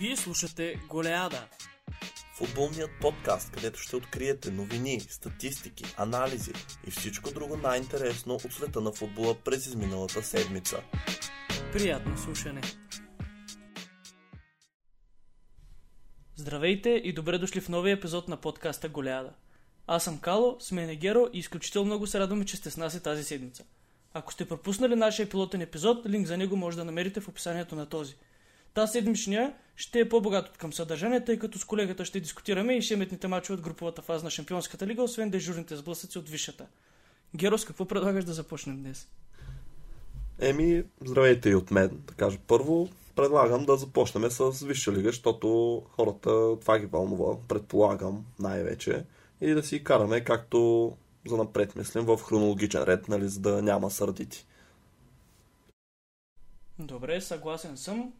Вие слушате Голеада. Футболният подкаст, където ще откриете новини, статистики, анализи и всичко друго най-интересно от света на футбола през изминалата седмица. Приятно слушане. Здравейте и добре дошли в новия епизод на подкаста Голеада. Аз съм Кало, сме Геро и изключително много се радваме, че сте с нас и тази седмица. Ако сте пропуснали нашия пилотен епизод, линк за него може да намерите в описанието на този. Та седмичния ще е по-богат от към съдържание, тъй като с колегата ще дискутираме и шеметните мачове от груповата фаза на Шампионската лига, освен дежурните сблъсъци от Висшата. Герос, какво предлагаш да започнем днес? Еми, здравейте и от мен. Да кажа първо, предлагам да започнем с Висша лига, защото хората това ги вълнува, предполагам най-вече. И да си караме както за напред мислим в хронологичен ред, нали, за да няма сърдити. Добре, съгласен съм.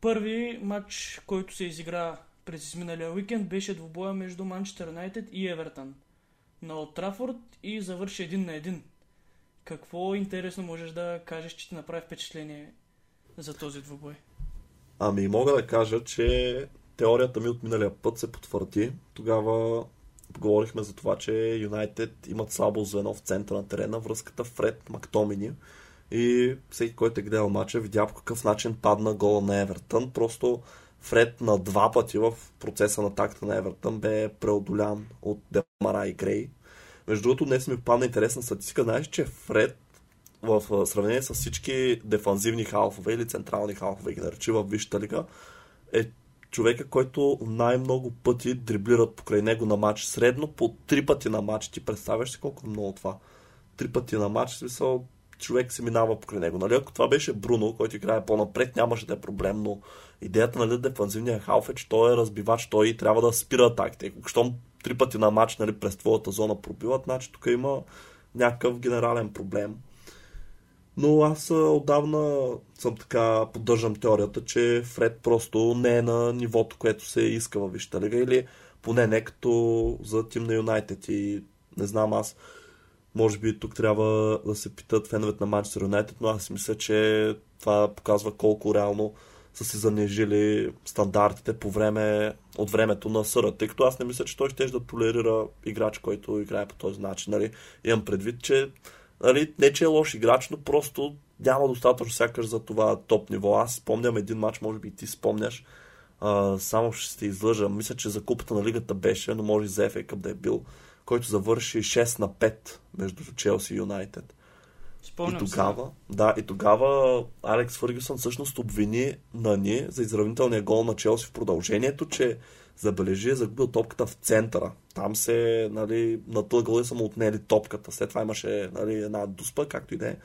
Първи матч, който се изигра през изминалия уикенд, беше двубоя между Манчестър Юнайтед и Евертън на Олд Трафорд и завърши един на един. Какво интересно можеш да кажеш, че ти направи впечатление за този двубой? Ами мога да кажа, че теорията ми от миналия път се потвърди. Тогава говорихме за това, че Юнайтед имат слабо звено в центъра на терена, връзката Фред Мактомини. И всеки, който е гледал мача, видя по какъв начин падна гола на Евертън. Просто Фред на два пъти в процеса на такта на Евертън бе преодолян от Демара и Грей. Между другото, днес ми падна интересна статистика. Знаеш, че Фред в сравнение с всички дефанзивни халфове или централни халфове, ги наречи в Висшата лига, е човека, който най-много пъти дриблират покрай него на матч. Средно по три пъти на матч. Ти представяш си колко много това? Три пъти на матч, смисъл, човек се минава покрай него. Нали? Ако това беше Бруно, който играе по-напред, нямаше да е проблем, но идеята на нали, дефанзивния халф е, че той е разбивач, той трябва да спира атаките. Ако щом три пъти на матч нали, през твоята зона пробиват, значи тук има някакъв генерален проблем. Но аз отдавна съм така, поддържам теорията, че Фред просто не е на нивото, което се иска във Висшата лига или поне не като за тим на Юнайтед и не знам аз. Може би тук трябва да се питат феновете на Манчестър Юнайтед, но аз мисля, че това показва колко реално са си занижили стандартите по време, от времето на съра. Тъй като аз не мисля, че той ще да толерира играч, който играе по този начин. Нали? Имам предвид, че нали, не че е лош играч, но просто няма достатъчно сякаш за това топ ниво. Аз спомням един матч, може би ти спомняш, а, само ще се излъжа. Мисля, че за купата на лигата беше, но може и за FA Cup да е бил, който завърши 6 на 5 между Челси и Юнайтед. Спомням и тогава, се. да, и тогава Алекс Фъргюсън всъщност обвини Нани за изравнителния гол на Челси в продължението, че забележи, е загубил топката в центъра. Там се, нали, натългали са му отнели топката. След това имаше нали, една дуспа, както и да е.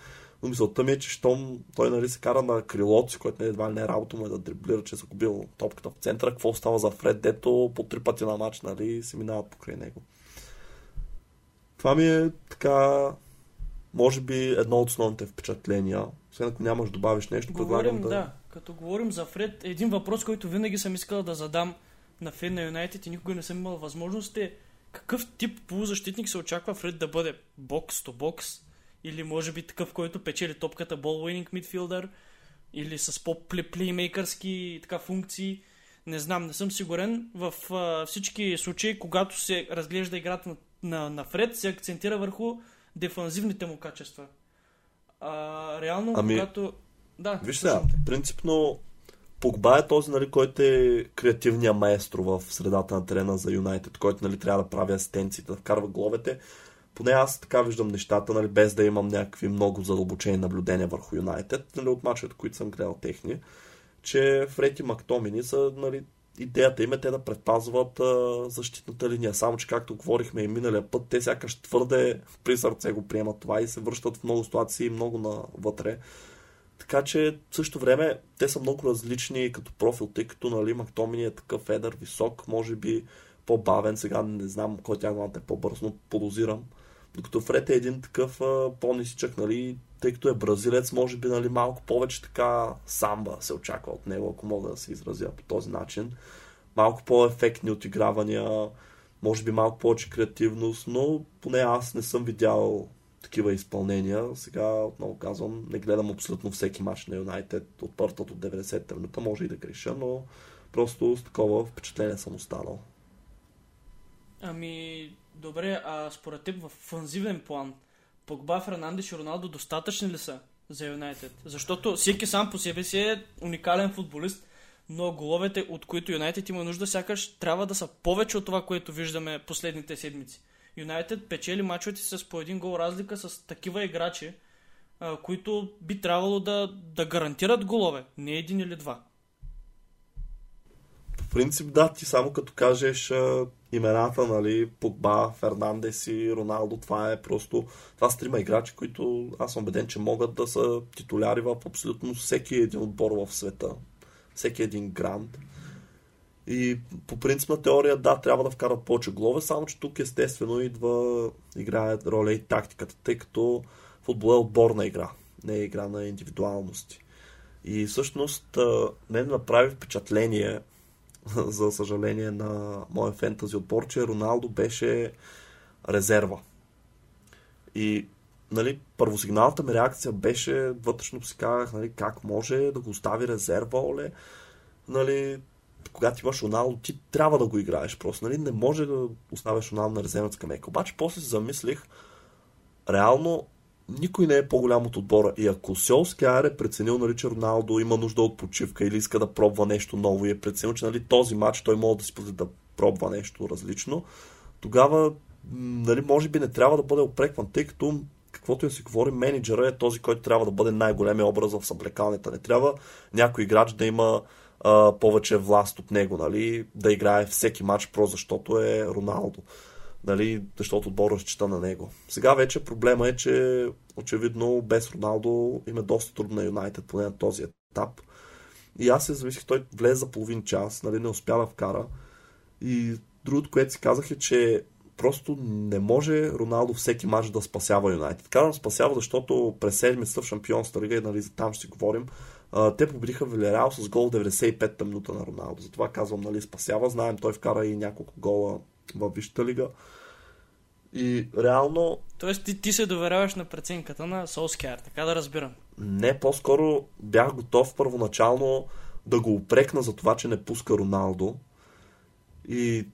Но мисълта ми е, че щом той нали, се кара на крилото си, което не едва не е работа му е да дриблира, че е загубил топката в центъра, какво става за Фред, дето по три пъти на матч нали, се минават покрай него. Това ми е така може би едно от основните впечатления. Сега ако нямаш добавиш нещо, говорим, предлагам да... да. Като говорим за Фред, един въпрос, който винаги съм искал да задам на фен на Юнайтед и никога не съм имал възможност е какъв тип полузащитник се очаква Фред да бъде? Бокс то бокс? Или може би такъв, който печели топката бол-уининг мидфилдър? Или с по-плеймейкърски така функции? Не знам, не съм сигурен. В а, всички случаи, когато се разглежда играта на, на, на Фред, се акцентира върху дефанзивните му качества. А, реално, ами, когато... Да, виж сега, принципно Погба е този, нали, който е креативният маестро в средата на терена за Юнайтед, който нали, трябва да прави асистенциите, да вкарва головете. Поне аз така виждам нещата, нали, без да имам някакви много задълбочени наблюдения върху Юнайтед, нали, от мачовете, които съм гледал техни, че Фрети Мактомини са нали, идеята им е те да предпазват а, защитната линия. Само, че както говорихме и миналия път, те сякаш твърде при сърце го приемат това и се връщат в много ситуации много навътре. Така че в същото време те са много различни като профил, тъй като нали, Мактомини е такъв едър, висок, може би по-бавен, сега не знам кой тя е по-бърз, но подозирам. Докато Фред е един такъв по-нисичък, нали, тъй като е бразилец, може би нали, малко повече така самба се очаква от него, ако мога да се изразя по този начин. Малко по-ефектни отигравания, може би малко повече креативност, но поне аз не съм видял такива изпълнения. Сега отново казвам, не гледам абсолютно всеки матч на Юнайтед от първата от 90-та минута, може и да греша, но Просто с такова впечатление съм останал. Ами, добре, а според теб в фанзивен план, Погба, Фернандеш и Роналдо достатъчни ли са за Юнайтед? Защото всеки сам по себе си е уникален футболист, но головете, от които Юнайтед има нужда, сякаш трябва да са повече от това, което виждаме последните седмици. Юнайтед печели мачовете с по един гол разлика с такива играчи, които би трябвало да, да гарантират голове, не един или два. По принцип, да, ти само като кажеш имената, нали, Погба, Фернандес и Роналдо, това е просто, това са трима играчи, които аз съм убеден, че могат да са титуляри в абсолютно всеки един отбор в света. Всеки един грант. И по принципна теория, да, трябва да вкарат повече голове, само че тук естествено идва, играе роля и тактиката, тъй като футбол е отборна игра, не е игра на индивидуалности. И всъщност мен направи впечатление, за съжаление на моя фентази отбор, че Роналдо беше резерва. И нали, първосигналната ми реакция беше, вътрешно си казах, нали, как може да го остави резерва, оле, нали, когато имаш Роналдо, ти трябва да го играеш просто. Нали? Не може да оставяш Роналдо на резервна скамейка. Обаче после се замислих, реално никой не е по-голям от отбора. И ако Солскияр е преценил, нали, че Роналдо има нужда от почивка или иска да пробва нещо ново и е преценил, че нали, този матч той може да си позволи да пробва нещо различно, тогава нали, може би не трябва да бъде опрекван, тъй като каквото и си говори, менеджера е този, който трябва да бъде най-големия образ в съблекалнята. Не трябва някой играч да има а, повече власт от него, нали, да играе всеки матч про, защото е Роналдо. Нали, защото отбор разчита на него. Сега вече проблема е, че очевидно без Роналдо им е доста трудно на Юнайтед, поне на този етап. И аз се замислих, той влезе за половин час, нали, не успя да вкара. И другото, което си казах е, че просто не може Роналдо всеки матч да спасява Юнайтед. Казвам спасява, защото през седмица в Шампионска лига, нали, за там ще си говорим, те победиха Вилерал с гол 95-та минута на Роналдо. Затова казвам, нали, спасява. Знаем, той вкара и няколко гола в Висшата лига. И реално... Тоест ти, ти се доверяваш на преценката на Солскияр, така да разбирам. Не, по-скоро бях готов първоначално да го опрекна за това, че не пуска Роналдо. И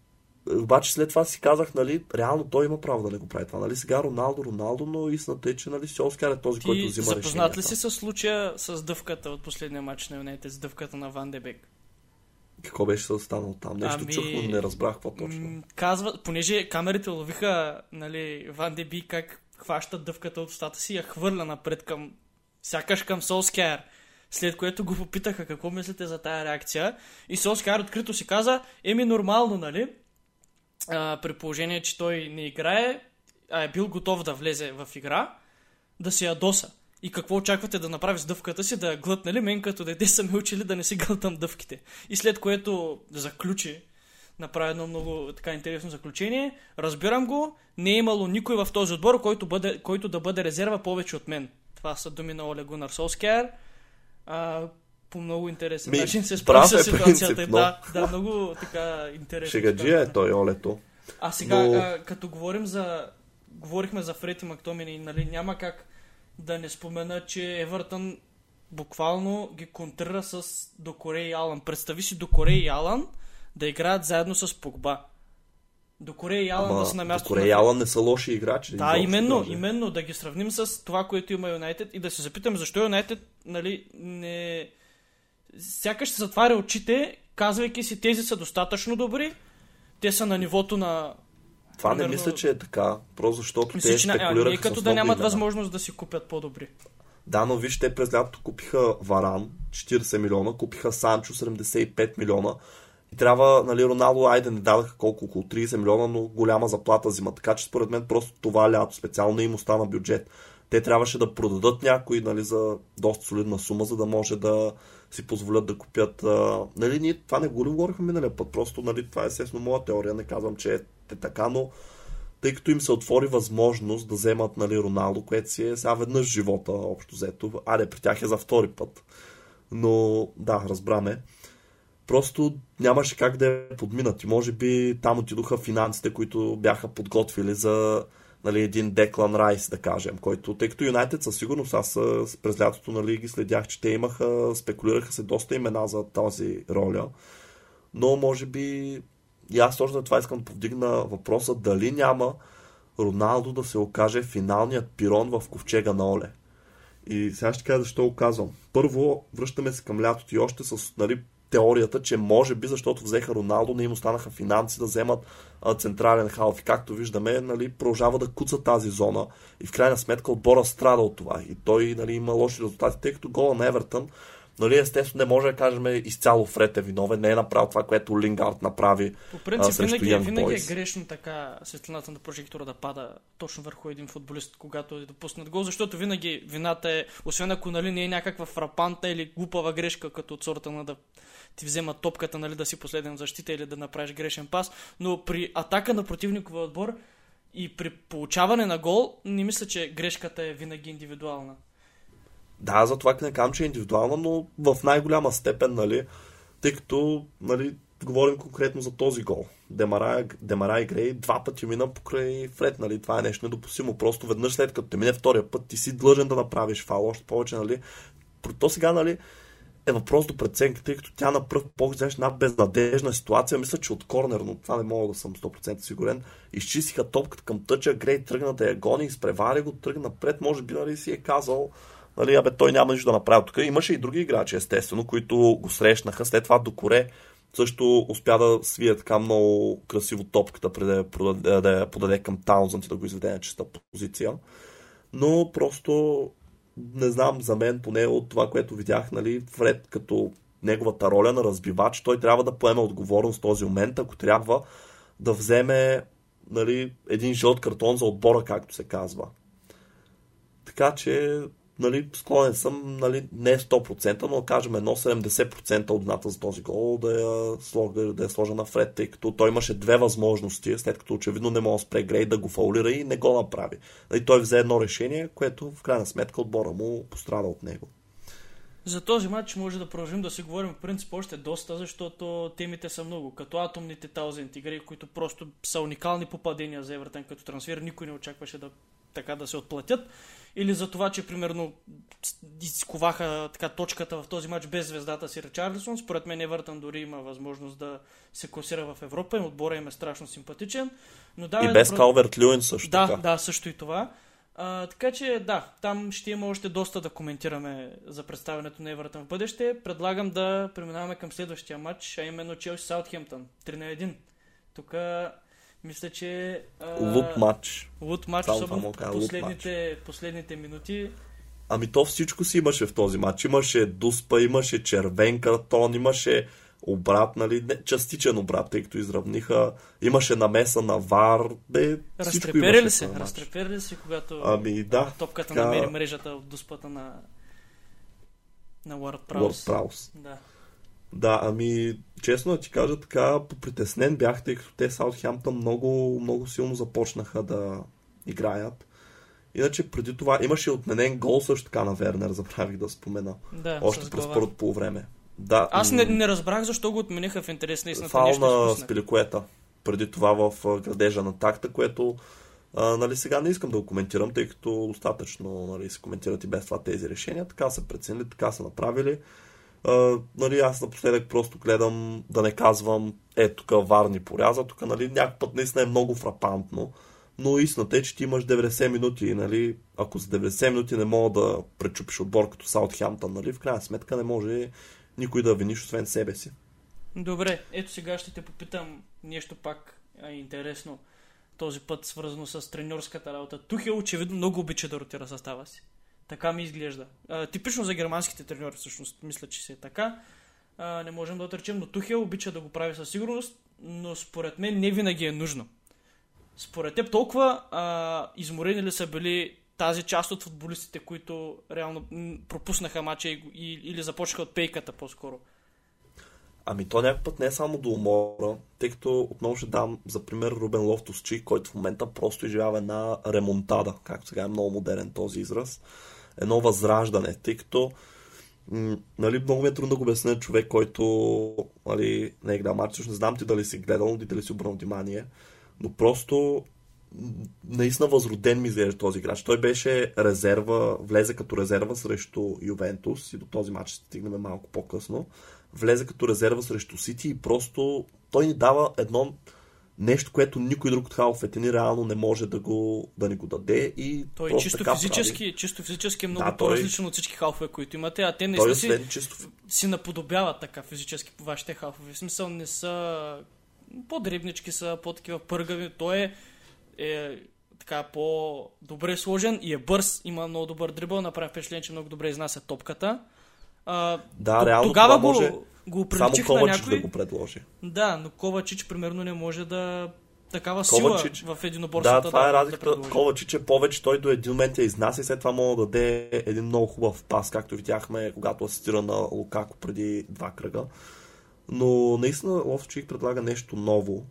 обаче след това си казах, нали, реално той има право да не го прави това. Нали, сега Роналдо, Роналдо, но истината е, че нали, Солскияр е този, Ти който взима запознат решенията. ли си с случая с дъвката от последния матч на Юнайтед, с дъвката на Ван Дебек? Какво беше станало там? Нещо Ами, чух, но не разбрах какво точно. Казва, понеже камерите ловиха нали, Ван Деби как хваща дъвката от устата си и я хвърля напред към, сякаш към Солскияр. След което го попитаха какво мислите за тая реакция. И Солскияр открито си каза, еми нормално, нали? А, при положение, че той не играе, а е бил готов да влезе в игра, да се ядоса. И какво очаквате да направи с дъвката си, да я глътне ли? Мен като дете са ме учили да не си глътам дъвките. И след което заключи, направи едно много така интересно заключение. Разбирам го, не е имало никой в този отбор, който, бъде, който да бъде резерва повече от мен. Това са думи на Оле Гунар Солскияр. А, по много интересен Ми, начин се прав справи е с ситуацията. принципно. Да, да, много така интересно. Шегаджия е той, Олето. А сега, Но- а, като говорим за... Говорихме за Фред и Мактомини, нали, няма как да не спомена, че Евертън буквално ги контрира с Докоре и Алан. Представи си Докоре и Алан да играят заедно с Погба. Докоре и Алан Ама, да са на място Корея и Алан не са лоши играчи. да, именно, даже. именно да ги сравним с това, което има Юнайтед и да се запитам защо Юнайтед нали, не... Сякаш се затваря очите, казвайки си тези са достатъчно добри, те са на нивото на... Това не примерно- мисля, че е така, просто защото Мисля, те че на... а, спекулираха не с като да нямат имена. възможност да си купят по-добри. Да, но виж, те през лятото купиха Варан 40 милиона, купиха Санчо 75 милиона. И трябва, нали, Роналдо, айде не дадаха колко, около 30 милиона, но голяма заплата взима. Така че според мен просто това лято специално им остана бюджет. Те трябваше да продадат някой нали, за доста солидна сума, за да може да си позволят да купят. А... Нали, ние това не го ли говорихме миналия път, просто нали, това е естествено моя теория, не казвам, че е, е така, но тъй като им се отвори възможност да вземат нали, Роналдо, което си е сега веднъж живота, общо взето. Аре, при тях е за втори път. Но да, разбраме. Просто нямаше как да я подминат. И може би там отидоха финансите, които бяха подготвили за нали, един Деклан Райс, да кажем, който, тъй като Юнайтед със сигурност, аз през лятото нали, ги следях, че те имаха, спекулираха се доста имена за тази роля. но може би и аз точно това искам да повдигна въпроса дали няма Роналдо да се окаже финалният пирон в ковчега на Оле. И сега ще кажа защо го казвам. Първо, връщаме се към лятото и още с нали, теорията, че може би, защото взеха Роналдо, не им останаха финанси да вземат а, централен халф. И както виждаме, нали, продължава да куца тази зона. И в крайна сметка отбора страда от това. И той нали, има лоши резултати, тъй като гола на Евертън Нали, естествено, не може да кажем изцяло Фред е виновен, не е направил това, което Лингард направи. По принцип, а, винаги, Young винаги е грешно така светлината на прожектора да пада точно върху един футболист, когато е допуснат гол, защото винаги вината е, освен ако нали, не е някаква фрапанта или глупава грешка, като от сорта на да ти взема топката, нали, да си последен защита или да направиш грешен пас, но при атака на противниковия отбор и при получаване на гол, не мисля, че грешката е винаги индивидуална. Да, за това не казвам, че е индивидуална, но в най-голяма степен, нали, тъй като, нали, говорим конкретно за този гол. Демарай, Демарай Грей два пъти мина покрай Фред, нали, това е нещо недопустимо. Просто веднъж след като те мине втория път, ти си длъжен да направиш фал, още повече, нали. То сега, нали, е въпрос до преценка, тъй като тя на пръв поглед една безнадежна ситуация. Мисля, че от корнер, но това не мога да съм 100% сигурен. Изчистиха топката към тъча, Грей тръгна да я гони, изпревари го, тръгна напред, може би нали, си е казал нали, абе, той няма нищо да направи тук. Имаше и други играчи, естествено, които го срещнаха. След това до Коре също успя да свие така много красиво топката, преди да, подаде, да я подаде към Таунзънт и да го изведе на чиста позиция. Но просто не знам, за мен поне от това, което видях, нали, Фред като неговата роля на разбивач, той трябва да поеме отговорност в този момент, ако трябва да вземе нали, един жълт картон за отбора, както се казва. Така че нали, склонен съм, нали, не 100%, но кажем едно 70% от вината за този гол да я, слога, да я сложа на Фред, тъй като той имаше две възможности, след като очевидно не мога да спре Грей да го фаулира и не го направи. Нали, той взе едно решение, което в крайна сметка отбора му пострада от него. За този матч може да продължим да си говорим в принцип още доста, защото темите са много. Като атомните таузент игри, които просто са уникални попадения за Евертен като трансфер, никой не очакваше да така да се отплатят или за това, че примерно изковаха така точката в този матч без звездата си Ричарлисон. Според мен Евертън дори има възможност да се класира в Европа и отбора им е страшно симпатичен. Но да, и без про... Калверт Люин също да, така. Да, също и това. А, така че да, там ще има още доста да коментираме за представянето на Евертън в бъдеще. Предлагам да преминаваме към следващия матч, а именно Челси Саутхемптън. 3 на 1. Тук мисля, че... Луп матч. Лут матч, Само особено в последните, последните минути. Ами то всичко си имаше в този матч. Имаше дуспа, имаше червен картон, имаше обрат, нали, не, частичен обрат, тъй като изравниха. Имаше намеса на вар. Бе, Разтрепери ли се? Разтрепери ли се, когато ами, да, топката така... намери мрежата от дуспата на на Праус. Праус. Да. Да, ами, честно да ти кажа, така попритеснен бях, тъй като те Саутхемптън много, много силно започнаха да играят. Иначе преди това имаше отменен гол също така на Вернер, забравих да спомена. Да, Още през първото по време. Да, Аз не, не разбрах защо го отмениха в интерес на истината. Фал на Спиликуета. Преди това в градежа на такта, което а, нали, сега не искам да го коментирам, тъй като достатъчно нали, се коментират и без това тези решения. Така са преценили, така са направили. Нали, аз напоследък просто гледам да не казвам е, тук варни поряза, тук нали, някакъв път наистина е много фрапантно, но истината е, че ти имаш 90 минути, нали, ако за 90 минути не мога да пречупиш отбор като Саутхемптън, нали, в крайна сметка не може никой да виниш освен себе си. Добре, ето сега ще те попитам нещо пак а, интересно, този път свързано с треньорската работа. Тухел очевидно много обича да ротира състава си. Така ми изглежда. А, типично за германските треньори, всъщност, мисля, че си е така. А, не можем да отречем, но Тухел обича да го прави със сигурност, но според мен не винаги е нужно. Според теб толкова а, изморени ли са били тази част от футболистите, които реално пропуснаха мача и, и, или започнаха от пейката по-скоро? Ами то някакъв път не е само до умора, тъй като отново ще дам за пример Рубен Лофтус Чик, който в момента просто изживява една ремонтада, както сега е много модерен този израз едно възраждане, тъй като нали, много ми е трудно да го обясня човек, който нали, не е гледал не знам ти дали си гледал, дали си обърнал внимание, но просто наистина възроден ми изглежда този играч. Той беше резерва, влезе като резерва срещу Ювентус и до този матч ще стигнем малко по-късно. Влезе като резерва срещу Сити и просто той ни дава едно нещо, което никой друг от Халф Етени реално не може да, го, да ни го даде. И той е чисто физически, прави. чисто физически е много да, по-различен той... от всички халфове, които имате, а те не си, чисто... си наподобяват така физически по вашите халфове. В смисъл не са по-дребнички са, по-такива пъргави. Той е, е така по-добре сложен и е бърз, има много добър дрибъл, направи впечатление, че много добре изнася топката. А, да, реално тогава това може го, приличих на някой. да го предложи. Да, но Ковачич примерно не може да такава Ковачич, сила в единоборствата. Да, това да, е разликата. Да Ковачич е повече, той до един момент я изнася и след това мога да даде един много хубав пас, както видяхме, когато асистира на Лукако преди два кръга. Но наистина Ловчик предлага нещо ново.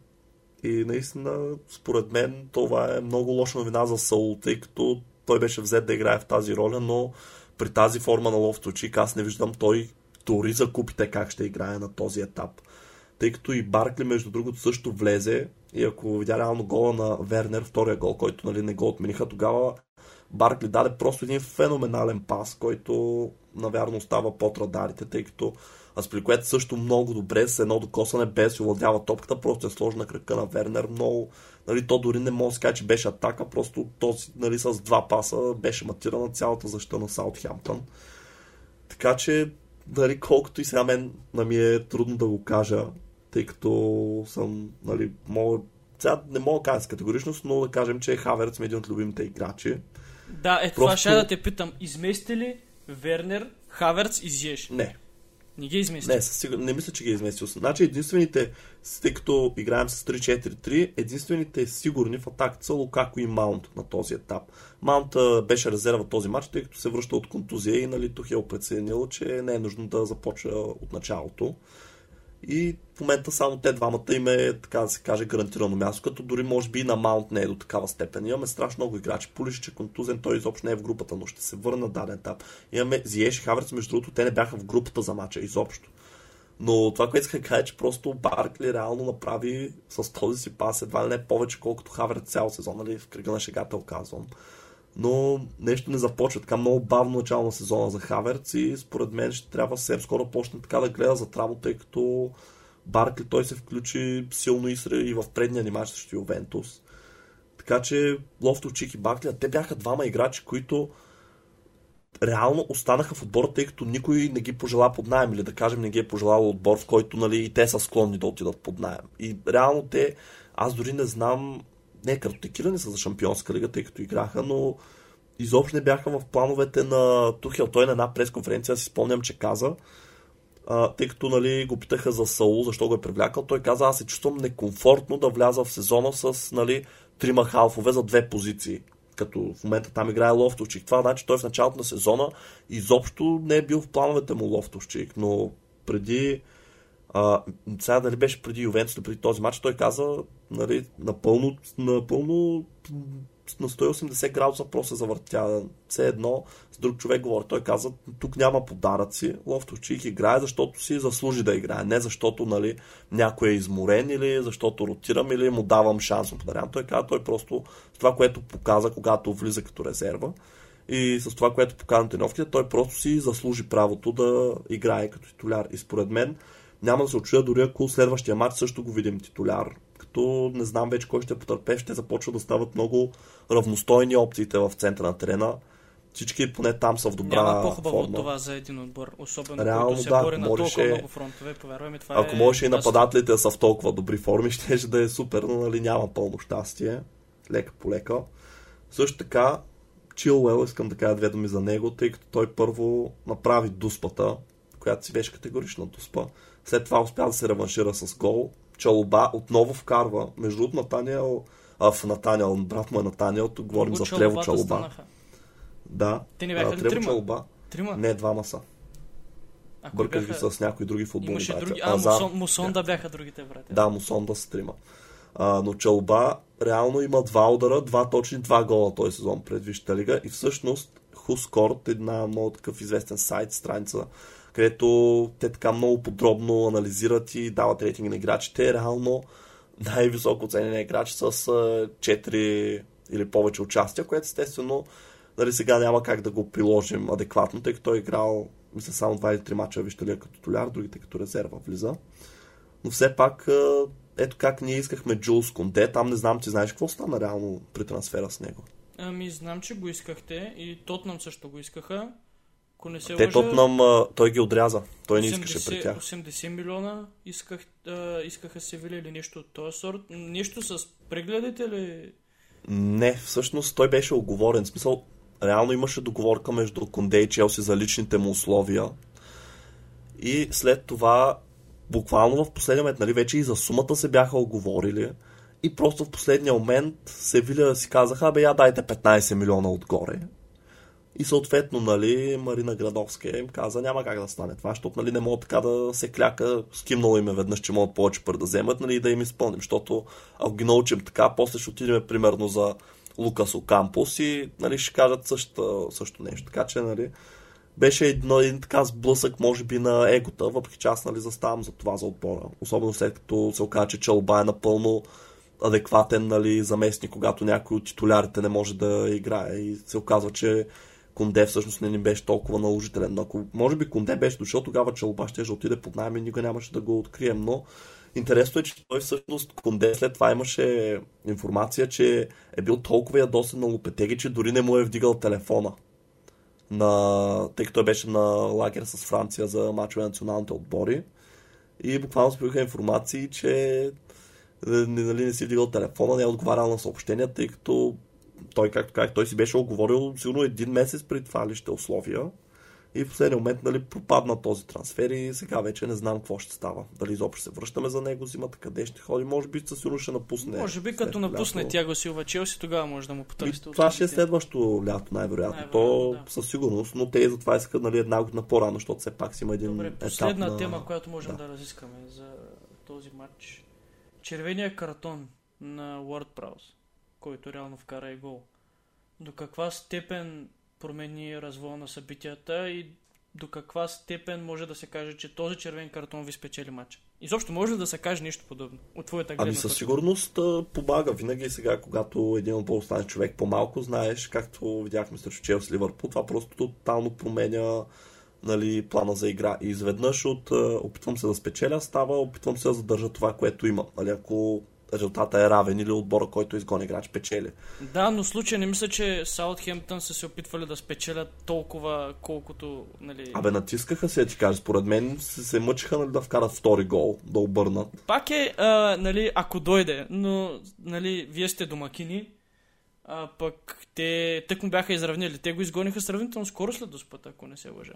И наистина, според мен, това е много лоша новина за Саул, тъй като той беше взет да играе в тази роля, но при тази форма на Ловточик аз не виждам той дори за купите как ще играе на този етап. Тъй като и Баркли, между другото, също влезе и ако видя реално гола на Вернер, втория гол, който нали, не го отмениха, тогава Баркли даде просто един феноменален пас, който навярно става под радарите, тъй като Аспиликует също много добре с едно докосане без овладява топката, просто е сложена на кръка на Вернер много. Нали, то дори не може да каже, че беше атака, просто този нали, с два паса беше матирана цялата защита на Саутхемптън. Така че, нали, колкото и сега мен на ми е трудно да го кажа, тъй като съм, нали, мога, сега не мога да кажа с категоричност, но да кажем, че Хаверц е един от любимите играчи. Да, е, Просто... това ще да те питам. Измести ли Вернер, Хаверц и Зиеш? Не. Не ги е изместил. Не, сигур... не мисля, че ги е изместил. Значи единствените, тъй като играем с 3-4-3, единствените сигурни в атаката са Лукако и Маунт на този етап. Маунт беше резерва този матч, тъй като се връща от контузия и нали, Тухел преценил, че не е нужно да започва от началото. И в момента само те двамата им е, така да се каже, гарантирано място, като дори може би на Маунт не е до такава степен. Имаме страшно много играчи. Полиш, е контузен, той изобщо не е в групата, но ще се върне на даден етап. Имаме Зиеш и Хаверц, между другото, те не бяха в групата за мача изобщо. Но това, което исках да кажа, е, че просто Баркли реално направи с този си пас едва ли не повече, колкото Хаверц цял сезон, нали, в кръга на шегата оказвам но нещо не започва. Така много бавно начало на сезона за Хаверц и според мен ще трябва съвсем скоро почне така да гледа за траво, тъй като Баркли той се включи силно и в предния ни матч срещу Ювентус. Така че Лофтовчик и Баркли, те бяха двама играчи, които реално останаха в отбора, тъй като никой не ги пожела под найем или да кажем не ги е пожелал отбор, в който нали, и те са склонни да отидат под найем. И реално те, аз дори не знам не картотекирани са за Шампионска лига, тъй като играха, но изобщо не бяха в плановете на Тухел. Той на една пресконференция си спомням, че каза, а, тъй като нали, го питаха за Саул, защо го е привлякал, той каза, аз се чувствам некомфортно да вляза в сезона с нали, трима халфове за две позиции. Като в момента там играе Лофтовчик. Това значи той в началото на сезона изобщо не е бил в плановете му Лофтовчик, но преди а, сега дали беше преди Ювентус, преди този матч, той каза нали, напълно, напълно на 180 градуса просто се завъртя. Все едно с друг човек говори. Той каза, тук няма подаръци, Лофтовчик играе, защото си заслужи да играе. Не защото нали, някой е изморен или защото ротирам или му давам шанс му подарявам. Той каза, той просто с това, което показа, когато влиза като резерва и с това, което показа на тренировките, той просто си заслужи правото да играе като титуляр. И според мен няма да се очудя дори ако следващия матч също го видим титуляр като не знам вече кой ще потърпе, ще започва да стават много равностойни опциите в центъра на терена. Всички поне там са в добра Няма по-хубаво форма. от това за един отбор, особено Реално, който се да, бори на толкова много фронтове, повярвай ми, това Ако е можеше и нападателите да са в толкова добри форми, ще да е супер, но нали, няма пълно щастие. Лека по лека. Също така, Чилуел, искам да кажа две думи за него, тъй като той първо направи дуспата, която си беше категорична дуспа. След това успя да се реваншира с гол. Чалоба отново вкарва. Между другото, Натаниел, а, в Натаниел, брат му е Натаниел, тук говорим Много за Трево Чалоба. Да. Те не бяха а, Трево трима? Чалоба. Трима? Не, двама са. Бъркаш бяха... ги с някои други футболни Имаше братя. други... А, Мусон, Мусон да бяха другите братя. Да, Мусон да са трима. А, но Чалба реално има два удара, два точни, два гола този сезон пред Висшата лига и всъщност Хускорт, една много такъв известен сайт, страница където те така много подробно анализират и дават рейтинги на играчите. Реално най-високо оценения играч с 4 или повече участия, което естествено нали, сега няма как да го приложим адекватно, тъй като той е играл мисля само 2 или 3 мача вижте като толяр, другите като резерва влиза. Но все пак ето как ние искахме Джулс Конте, там не знам, ти знаеш какво стана реално при трансфера с него. Ами знам, че го искахте и Тотнам също го искаха. Ако не се Те лъжа, Тотнам, той ги отряза. Той 80, не искаше при тях. 80 милиона исках, а, искаха Севиля или нещо от този сорт. Нещо с прегледите ли? Не, всъщност той беше оговорен. В смисъл, реално имаше договорка между Конде и Челси за личните му условия. И след това, буквално в последния момент, нали, вече и за сумата се бяха оговорили. И просто в последния момент Севиля си казаха, бе я дайте 15 милиона отгоре. И съответно, нали, Марина Градовска им каза, няма как да стане това, защото нали, не могат така да се кляка, скимнало им е веднъж, че могат повече пари да вземат, нали, да им изпълним, защото ако ги научим така, после ще отидем примерно за Лукас Окампус и нали, ще кажат също, също нещо. Така че, нали, беше едно, един така сблъсък, може би, на егота, въпреки че аз нали, заставам за това за отбора. Особено след като се оказа, че Чалба е напълно адекватен нали, заместник, когато някой от титулярите не може да играе и се оказва, че Конде всъщност не ни беше толкова наложителен. Но ако може би Конде беше дошъл, тогава Чалба ще отиде под найем и никога нямаше да го открием. Но интересно е, че той всъщност Конде след това имаше информация, че е бил толкова ядосен на Лопетеги, че дори не му е вдигал телефона. На... Тъй като беше на лагер с Франция за мачове на националните отбори. И буквално споиха информации, че нали, не си вдигал телефона, не е отговарял на съобщения, тъй като той, както казах, той си беше оговорил сигурно един месец при това лище условия. И в последния момент нали, пропадна този трансфер и сега вече не знам какво ще става. Дали изобщо се връщаме за него зимата, къде ще ходи, може би със сигурно ще напусне. Може би като напусне лято. Тяго Силва Челси, тогава може да му потърсите. Това ще е следващо лято, най-вероятно. най То да. със сигурност, но те затова искат нали, една година по-рано, защото все пак си има един Добре, последна на... тема, която можем да. да разискаме за този матч. Червения картон на Word Prowse, който реално вкара и гол. До каква степен промени развоя на събитията и до каква степен може да се каже, че този червен картон ви спечели матча? Изобщо може ли да се каже нещо подобно от твоята гледна Ами със сигурност помага. Винаги сега, когато един отбор стане човек по-малко, знаеш, както видяхме срещу Челси Ливърпул, това просто тотално променя нали, плана за игра. И изведнъж от опитвам се да спечеля, става, опитвам се да задържа това, което има. Нали, ако резултата е равен или отбора, който изгони играч, печели. Да, но в случая не мисля, че Саутхемптън са се опитвали да спечелят толкова, колкото... Нали... Абе, натискаха се, ти кажа. Според мен се, се мъчиха нали, да вкарат втори гол, да обърнат. Пак е, а, нали, ако дойде, но нали, вие сте домакини, а пък те тък му бяха изравнили. Те го изгониха сравнително скоро след доспата, ако не се лъжа.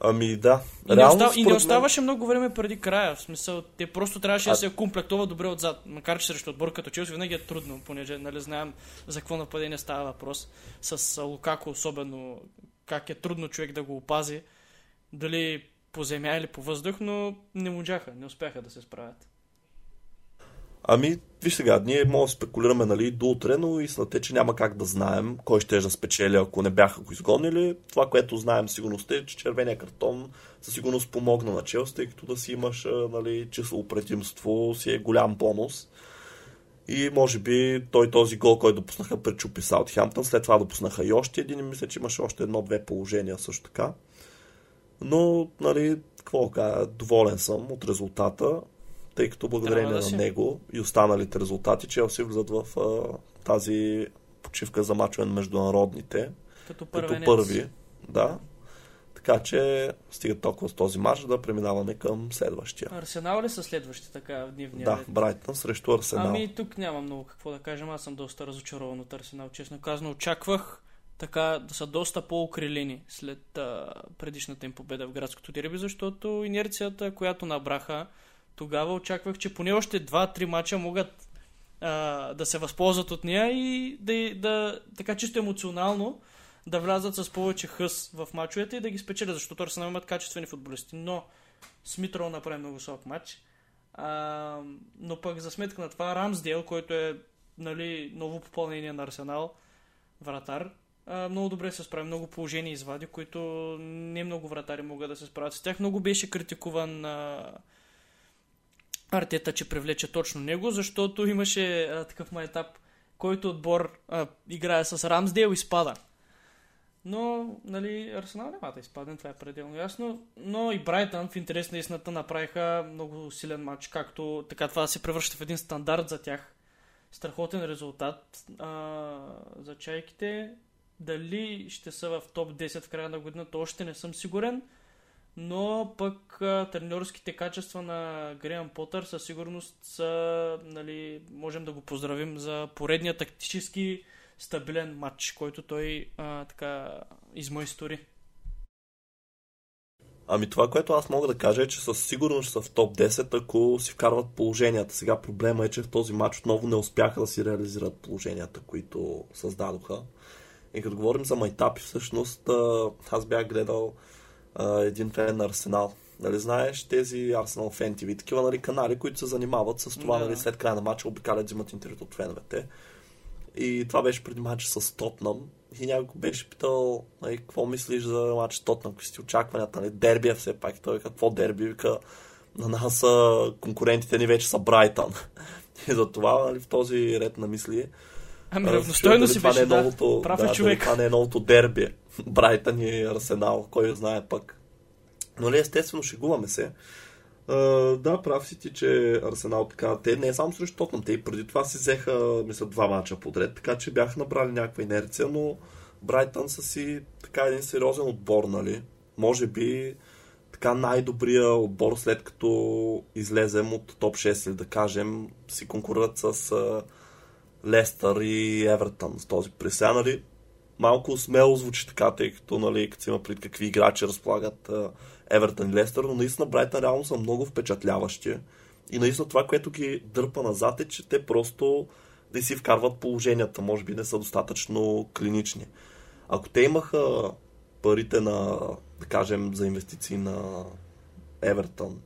Ами да. И, Реално, не, остав... и не оставаше много време преди края. В смисъл, те просто трябваше а... да се комплектува добре отзад. Макар че срещу отбор като Челси винаги е трудно, понеже нали, знаем за какво нападение става въпрос. С Лукако особено как е трудно човек да го опази. Дали по земя или по въздух, но не можаха, не успяха да се справят. Ами, виж сега, ние може да спекулираме нали, до утре, но истината е, че няма как да знаем кой ще е да спечели, ако не бяха го изгонили. Това, което знаем сигурност е, че червения картон със сигурност помогна на Челси, тъй като да си имаш нали, число предимство си е голям бонус. И може би той този гол, който допуснаха пречупи Саутхемптън, след това допуснаха и още един и мисля, че имаше още едно-две положения също така. Но, нали, какво кажа, доволен съм от резултата тъй като благодарение да на него и останалите резултати, Челси влизат в а, тази почивка за мачове на международните. Като, като първи. Да. Така че стига толкова с този матч да преминаваме към следващия. Арсенал ли са следващи така в дневния Да, Брайтън срещу Арсенал. Ами тук няма много какво да кажем. Аз съм доста разочарован от Арсенал. Честно казано, очаквах така да са доста по-укрилени след а, предишната им победа в градското дерби, защото инерцията, която набраха, тогава очаквах, че поне още 2-3 мача могат а, да се възползват от нея и да, да, така чисто емоционално да влязат с повече хъс в мачовете и да ги спечелят, защото Арсенал имат качествени футболисти. Но Смитро направи много слаб матч. А, но пък за сметка на това Рамсдейл, който е нали, ново попълнение на Арсенал, вратар, много добре се справи, много положения извади, които не много вратари могат да се справят с тях. Много беше критикуван а, Артета, че привлече точно него, защото имаше а, такъв майтап, който отбор а, играе с Рамсдейл и спада. Но, нали, Арсенал няма да изпадне, това е пределно ясно. Но и Брайтън в интерес на истината направиха много силен матч, както така това се превръща в един стандарт за тях. Страхотен резултат а, за чайките. Дали ще са в топ 10 в края на годината, още не съм сигурен. Но пък а, тренерските качества на Греъм Потър със сигурност са, нали, можем да го поздравим за поредния тактически стабилен матч, който той а, така измайстори. Ами това, което аз мога да кажа е, че със сигурност са в топ 10, ако си вкарват положенията. Сега проблема е, че в този матч отново не успяха да си реализират положенията, които създадоха. И като говорим за майтапи, всъщност аз бях гледал един фен на Арсенал. Нали знаеш тези Арсенал Фен TV, такива нали, канали, които се занимават с това, да. нали, след края на матча обикалят, взимат интервюто от феновете. И това беше преди матча с Тотнам. И някой беше питал, нали, какво мислиш за матч Тотнам, какви сте очакванията, нали, дербия все пак. И той какво дерби, вика, на нас конкурентите ни вече са Брайтън. И за това нали, в този ред на мисли Ами равностойно си беше, да. Новото, Прав е да, човек. Това не е новото дерби. Брайтън и Арсенал, кой знае пък. Но ли, естествено, шегуваме се. Uh, да, прав си ти, че Арсенал така, те не е само срещу Тотнам, те и преди това си взеха, мисля, два мача подред, така че бяха набрали някаква инерция, но Брайтън са си така един сериозен отбор, нали? Може би така най-добрия отбор, след като излезем от топ 6 или да кажем, си конкурират с uh, Лестър и Евертън с този пресен, нали? Малко смело звучи така, тъй като, нали, като има пред какви играчи разполагат Евертън и Лестър, но наистина Брайтън реално са много впечатляващи. И наистина това, което ги дърпа назад е, че те просто да си вкарват положенията, може би не са достатъчно клинични. Ако те имаха парите на, да кажем, за инвестиции на Евертън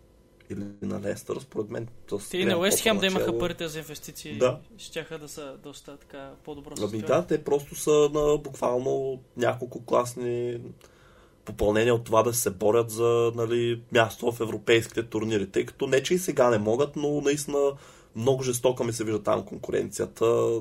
или на Лестър, според мен. Те и на Уест Хем да имаха парите за инвестиции, да. щяха да са доста така по-добро Ами да, те просто са на буквално няколко класни попълнения от това да се борят за нали, място в европейските турнири. Тъй като не, че и сега не могат, но наистина много жестока ми се вижда там конкуренцията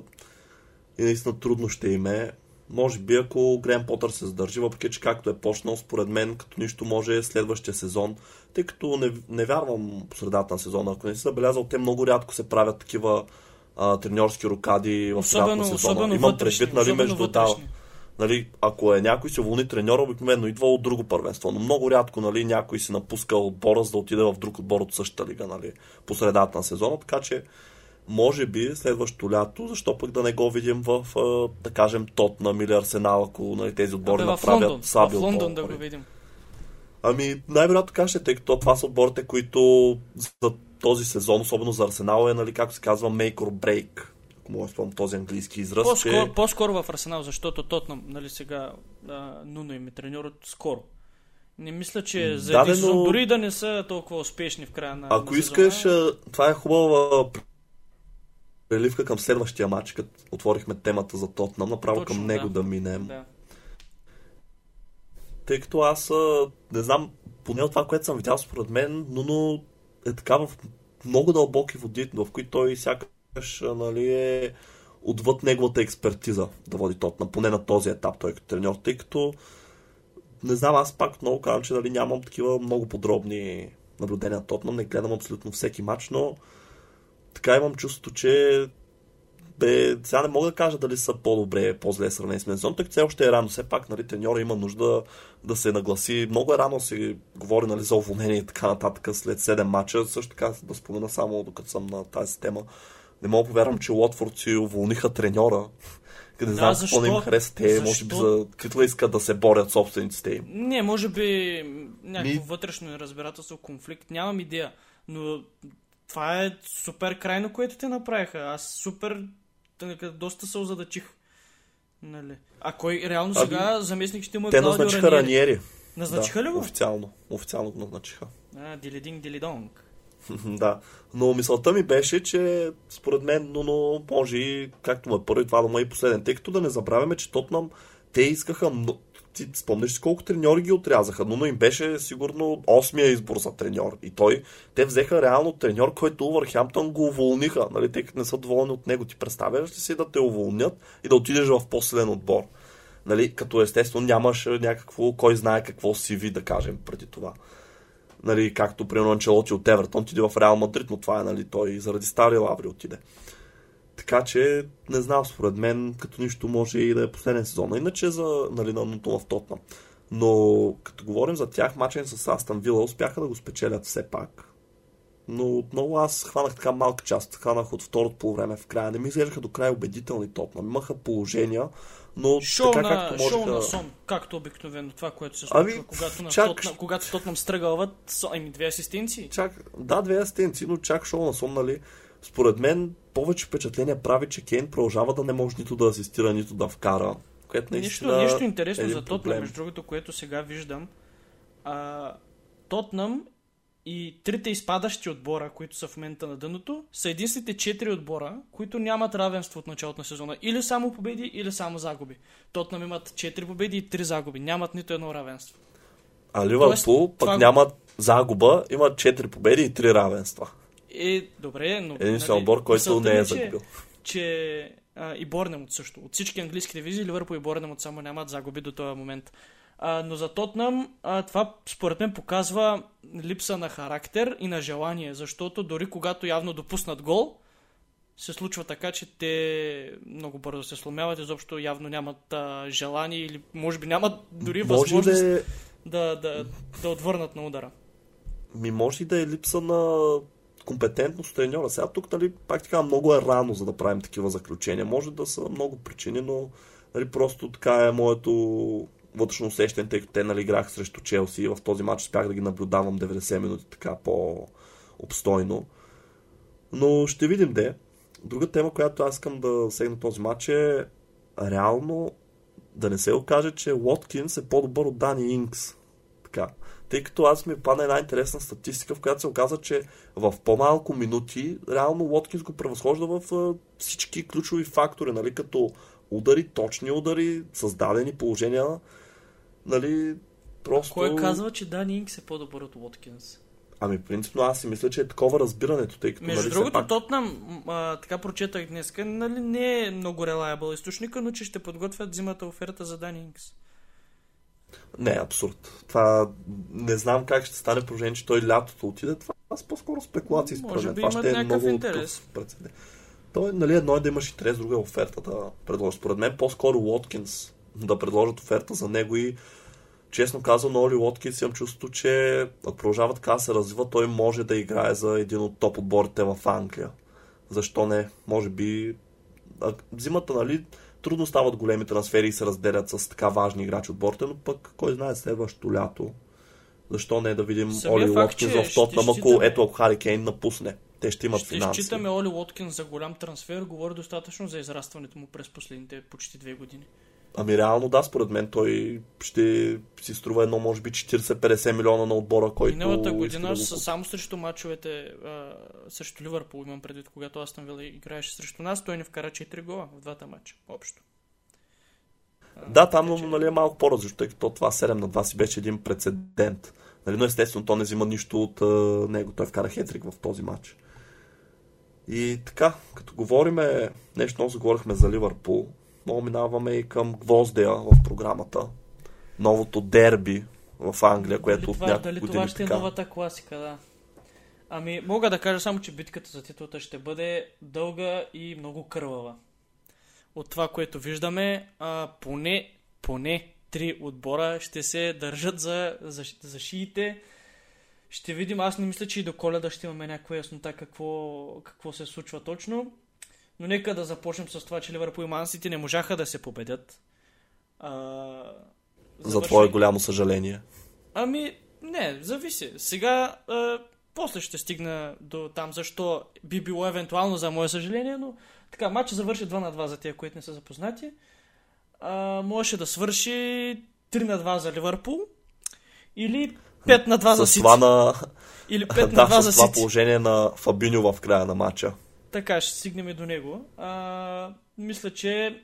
и наистина трудно ще им е. Може би ако Грен Потър се задържи, въпреки че както е почнал, според мен като нищо може следващия сезон, тъй като не, не вярвам по средата на сезона. Ако не си забелязал, те много рядко се правят такива а, треньорски рокади в средата на сезона. Имам предвид, нали, между да, нали, ако е някой се вълни треньор, обикновено идва от друго първенство. Но много рядко нали, някой си напуска отбора, за да отиде в друг отбор от същата лига нали, по средата на сезона. Така че може би следващото лято, защо пък да не го видим в, да кажем, Тотнам или Арсенал, ако нали, тези отбори Абе, направят Лондон, слаби в Лондон да го видим. Ами, най-вероятно така ще, тъй като това са отборите, които за този сезон, особено за Арсенал, е, нали, както се казва, make or break. Ако мога да този английски израз. По-скоро, че... по-скоро в Арсенал, защото Тотнам, нали сега, а, Нуно им е треньор скоро. Не мисля, че за да, но... дори да не са толкова успешни в края на Ако на искаш, това е хубава преливка към следващия матч, като отворихме темата за Тотнам, направо Точно, към него да, да минем. Да. Тъй като аз не знам, поне от това, което съм видял според мен, но, но е така в много дълбоки води, в които той сякаш нали, е отвъд неговата експертиза да води Тотнам, поне на този етап той като треньор, тъй като не знам, аз пак много казвам, че нали, нямам такива много подробни наблюдения на Тотнам, не гледам абсолютно всеки матч, но така имам чувството, че сега не мога да кажа дали са по-добре, по-зле сравнени с Мензон, тъй като все още е рано. Все пак, нали, треньора има нужда да се нагласи. Много е рано се говори нали, за уволнение и така нататък след 7 мача. Също така да спомена само, докато съм на тази тема. Не мога повярвам, че Лотфорд си уволниха треньора. Къде да, знам какво не им хареса те, защо? може би за какви искат да се борят собствениците им. Не, може би някакво Ми... вътрешно неразбирателство, конфликт, нямам идея. Но това е супер крайно, което те направиха. Аз супер доста се озадачих. Нали. А кой реално сега ами, заместник ще има Те назначиха Раниери. Назначиха да, ли го? Официално. Официално го назначиха. А, дилидинг, дилидонг. да. Но мисълта ми беше, че според мен, но, но може и, както му е първи, това да му е и последен. Тъй като да не забравяме, че Тотнам, те искаха ти спомниш си колко треньори ги отрязаха. но им беше сигурно осмия избор за треньор. И той, те взеха реално треньор, който Увърхемптън го уволниха, нали, като не са доволни от него. Ти представяш ли си да те уволнят и да отидеш в по-силен отбор? Нали, като естествено нямаш някакво, кой знае какво си ви, да кажем, преди това. Нали, както при Анчелоти от Евертон отиде в Реал Мадрид, но това е, нали, той заради стари лаври отиде. Така че, не знам, според мен, като нищо може и да е последен сезон. Иначе за нали, на в Тотна. Но като говорим за тях, мачен с Астан Вила успяха да го спечелят все пак. Но отново аз хванах така малка част. Хванах от второто по време в края. Не ми изглеждаха до края убедителни Тотна. Имаха положения, но шоу така, на, както можеха... Шоу на сон, както обикновено това, което се случва, ами, когато, чак... Тотнам, когато Тотнам стръгълват, ами две асистенции. Чак, да, две асистенции, но чак шоу на сон, нали, според мен повече впечатление прави, че Кейн продължава да не може нито да асистира, нито да вкара. Което нещо, нещо интересно за Тотнам, между другото, което сега виждам. А, Тотнам и трите изпадащи отбора, които са в момента на дъното, са единствените четири отбора, които нямат равенство от началото на сезона. Или само победи, или само загуби. Тотнам имат 4 победи и 3 загуби. Нямат нито едно равенство. А Ливърпул пък това... нямат загуба, имат 4 победи и 3 равенства. Е, добре, но... Един нали, отбор, който не е загубил. Че, че а, и Борнемот също. От всички английски дивизии Ливърпул и Борнемот само нямат загуби до този момент. А, но за Тотнам а, това според мен показва липса на характер и на желание, защото дори когато явно допуснат гол, се случва така, че те много бързо се сломяват, изобщо явно нямат а, желание или може би нямат дори може възможност да, е... да, да, да отвърнат на удара. Ми може и да е липса на компетентност треньора. Сега тук, нали, пак така, много е рано, за да правим такива заключения. Може да са много причини, но нали, просто така е моето вътрешно усещане, тъй като те нали, играх срещу Челси и в този матч успях да ги наблюдавам 90 минути така по-обстойно. Но ще видим де. Друга тема, която аз искам да сегна този матч е реално да не се окаже, че Уоткинс е по-добър от Дани Инкс. Така. Тъй като аз ми падна една интересна статистика, в която се оказа, че в по-малко минути реално Уоткинс го превъзхожда в всички ключови фактори, нали, като удари, точни удари, създадени положения. Нали, просто... Кой казва, че Дани Инкс е по-добър от Уоткинс? Ами, принципно аз си мисля, че е такова разбирането, тъй като... Между нали, другото, пак... Тотнам, а, така прочетах днес, нали, не е много релайбъл източника, но че ще подготвят зимата оферта за Дани Инкс. Не, абсурд. Това не знам как ще стане положение, че той лятото отиде. Това аз по-скоро спекулации според Може би това ще е много интерес. Прецедент. Той, нали, едно е да имаш интерес, друга е оферта да предложи. Според мен по-скоро Уоткинс да предложат оферта за него и честно казано, Оли Уоткинс имам чувството, че ако продължава така се развива, той може да играе за един от топ отборите в Англия. Защо не? Може би зимата, нали, трудно стават големи трансфери и се разделят с така важни играчи от борта, но пък кой знае следващото лято. Защо не да видим Самия Оли Уоткинс в Тотнам, ако ето ако Хари Кейн напусне. Те ще имат ще финанси. считаме Оли Уоткинс за голям трансфер, говори достатъчно за израстването му през последните почти две години. Ами реално да, според мен той ще си струва едно, може би 40-50 милиона на отбора, който... Миналата година да го... само срещу мачовете а, срещу Ливърпул, имам предвид, когато Астан Вила играеше срещу нас, той ни вкара 4 гола в двата мача, общо. да, там че... нали, е малко по-различно, тъй като това 7 на 2 си беше един прецедент. Нали, но естествено, то не взима нищо от а, него. Той вкара хетрик в този матч. И така, като говориме, нещо много заговорихме за Ливърпул, много минаваме и към гвоздея в програмата. Новото дерби в Англия, което дали от няколко дали години това ще е новата класика, да. Ами, мога да кажа само, че битката за титлата ще бъде дълга и много кървава. От това, което виждаме, а, поне, поне три отбора ще се държат за, за, за шиите. Ще видим, аз не мисля, че и до коледа ще имаме някаква яснота какво, какво се случва точно. Но нека да започнем с това, че Ливърпул и Мансити не можаха да се победят. А, завърши... За твое голямо съжаление. Ами, не, зависи. Сега, а, после ще стигна до там, защо би било евентуално за мое съжаление, но така, матчът завърши 2 на 2 за тия, които не са запознати. А, можеше да свърши 3 на 2 за Ливърпул или 5 на 2 за Сити. На... Или 5 да, на 2 за Сити. това положение на Фабиньо в края на матча. Така, ще стигнем до него. А, мисля, че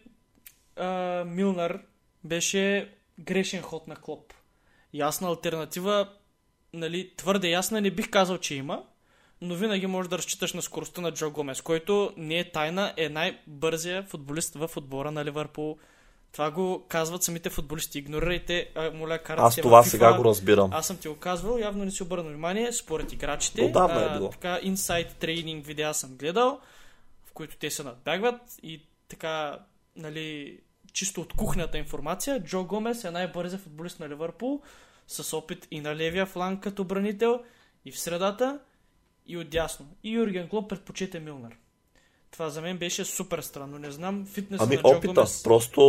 а, Милнар беше грешен ход на Клоп. Ясна альтернатива, нали, твърде ясна не бих казал, че има, но винаги можеш да разчиташ на скоростта на Джо Гомес, който не е тайна, е най-бързия футболист в отбора на Ливърпул. Това го казват самите футболисти. Игнорирайте, а, моля, карате Аз това сега го разбирам. Аз съм ти го казвал, явно не си обърна внимание, според играчите. Отдавна е било. Така, инсайт тренинг видеа съм гледал, в които те се надбягват и така, нали, чисто от кухнята информация, Джо Гомес е най-бързия футболист на Ливърпул, с опит и на левия фланг като бранител, и в средата, и отдясно. И Юрген Клоп предпочете Милнар. Това за мен беше супер странно. Не знам фитнеса Ами на Джо опита, Гомес. просто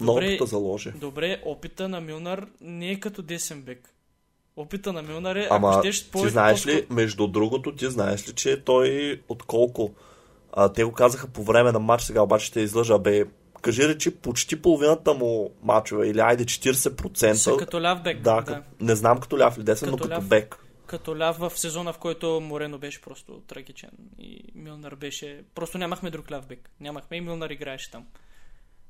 на Добре. опита заложи. Добре, опита на Милнар не е като десен бек. Опита на Милнар е, Ама ако щеш, ти повече знаеш ли, между другото, ти знаеш ли, че той отколко а, те го казаха по време на матч, сега обаче ще излъжа, бе, кажи речи, почти половината му мачове, или айде 40%. Са като ляв бек. да, да. Като, не знам като ляв или десен, но като ляв. бек. Като ляв в сезона, в който Морено беше просто трагичен. И Милнар беше... Просто нямахме друг ляв бек. Нямахме и Милнар играеше там.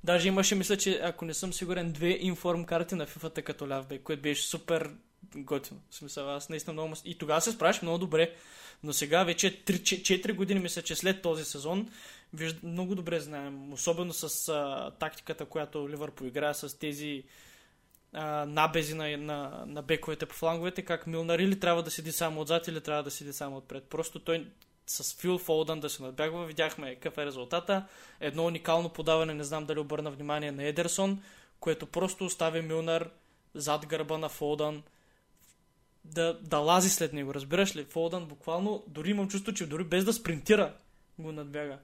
Даже имаше, мисля, че ако не съм сигурен, две информ карти на FIFA като ляв бек, което беше супер готино. В смисъл, аз наистина много... И тогава се справиш много добре. Но сега вече 3-4 години, мисля, че след този сезон, вижда, много добре знаем, особено с а, тактиката, която Ливърпул играе с тези набези на, на, на бековете по фланговете, как Милнар или трябва да седи само отзад, или трябва да седи само отпред. Просто той с Фил Фолдън да се надбягва, видяхме какъв е резултата. Едно уникално подаване, не знам дали обърна внимание на Едерсон, което просто остави Милнар зад гърба на Фолдън да, да лази след него, разбираш ли? Фолдън буквално, дори имам чувство, че дори без да спринтира, го надбяга.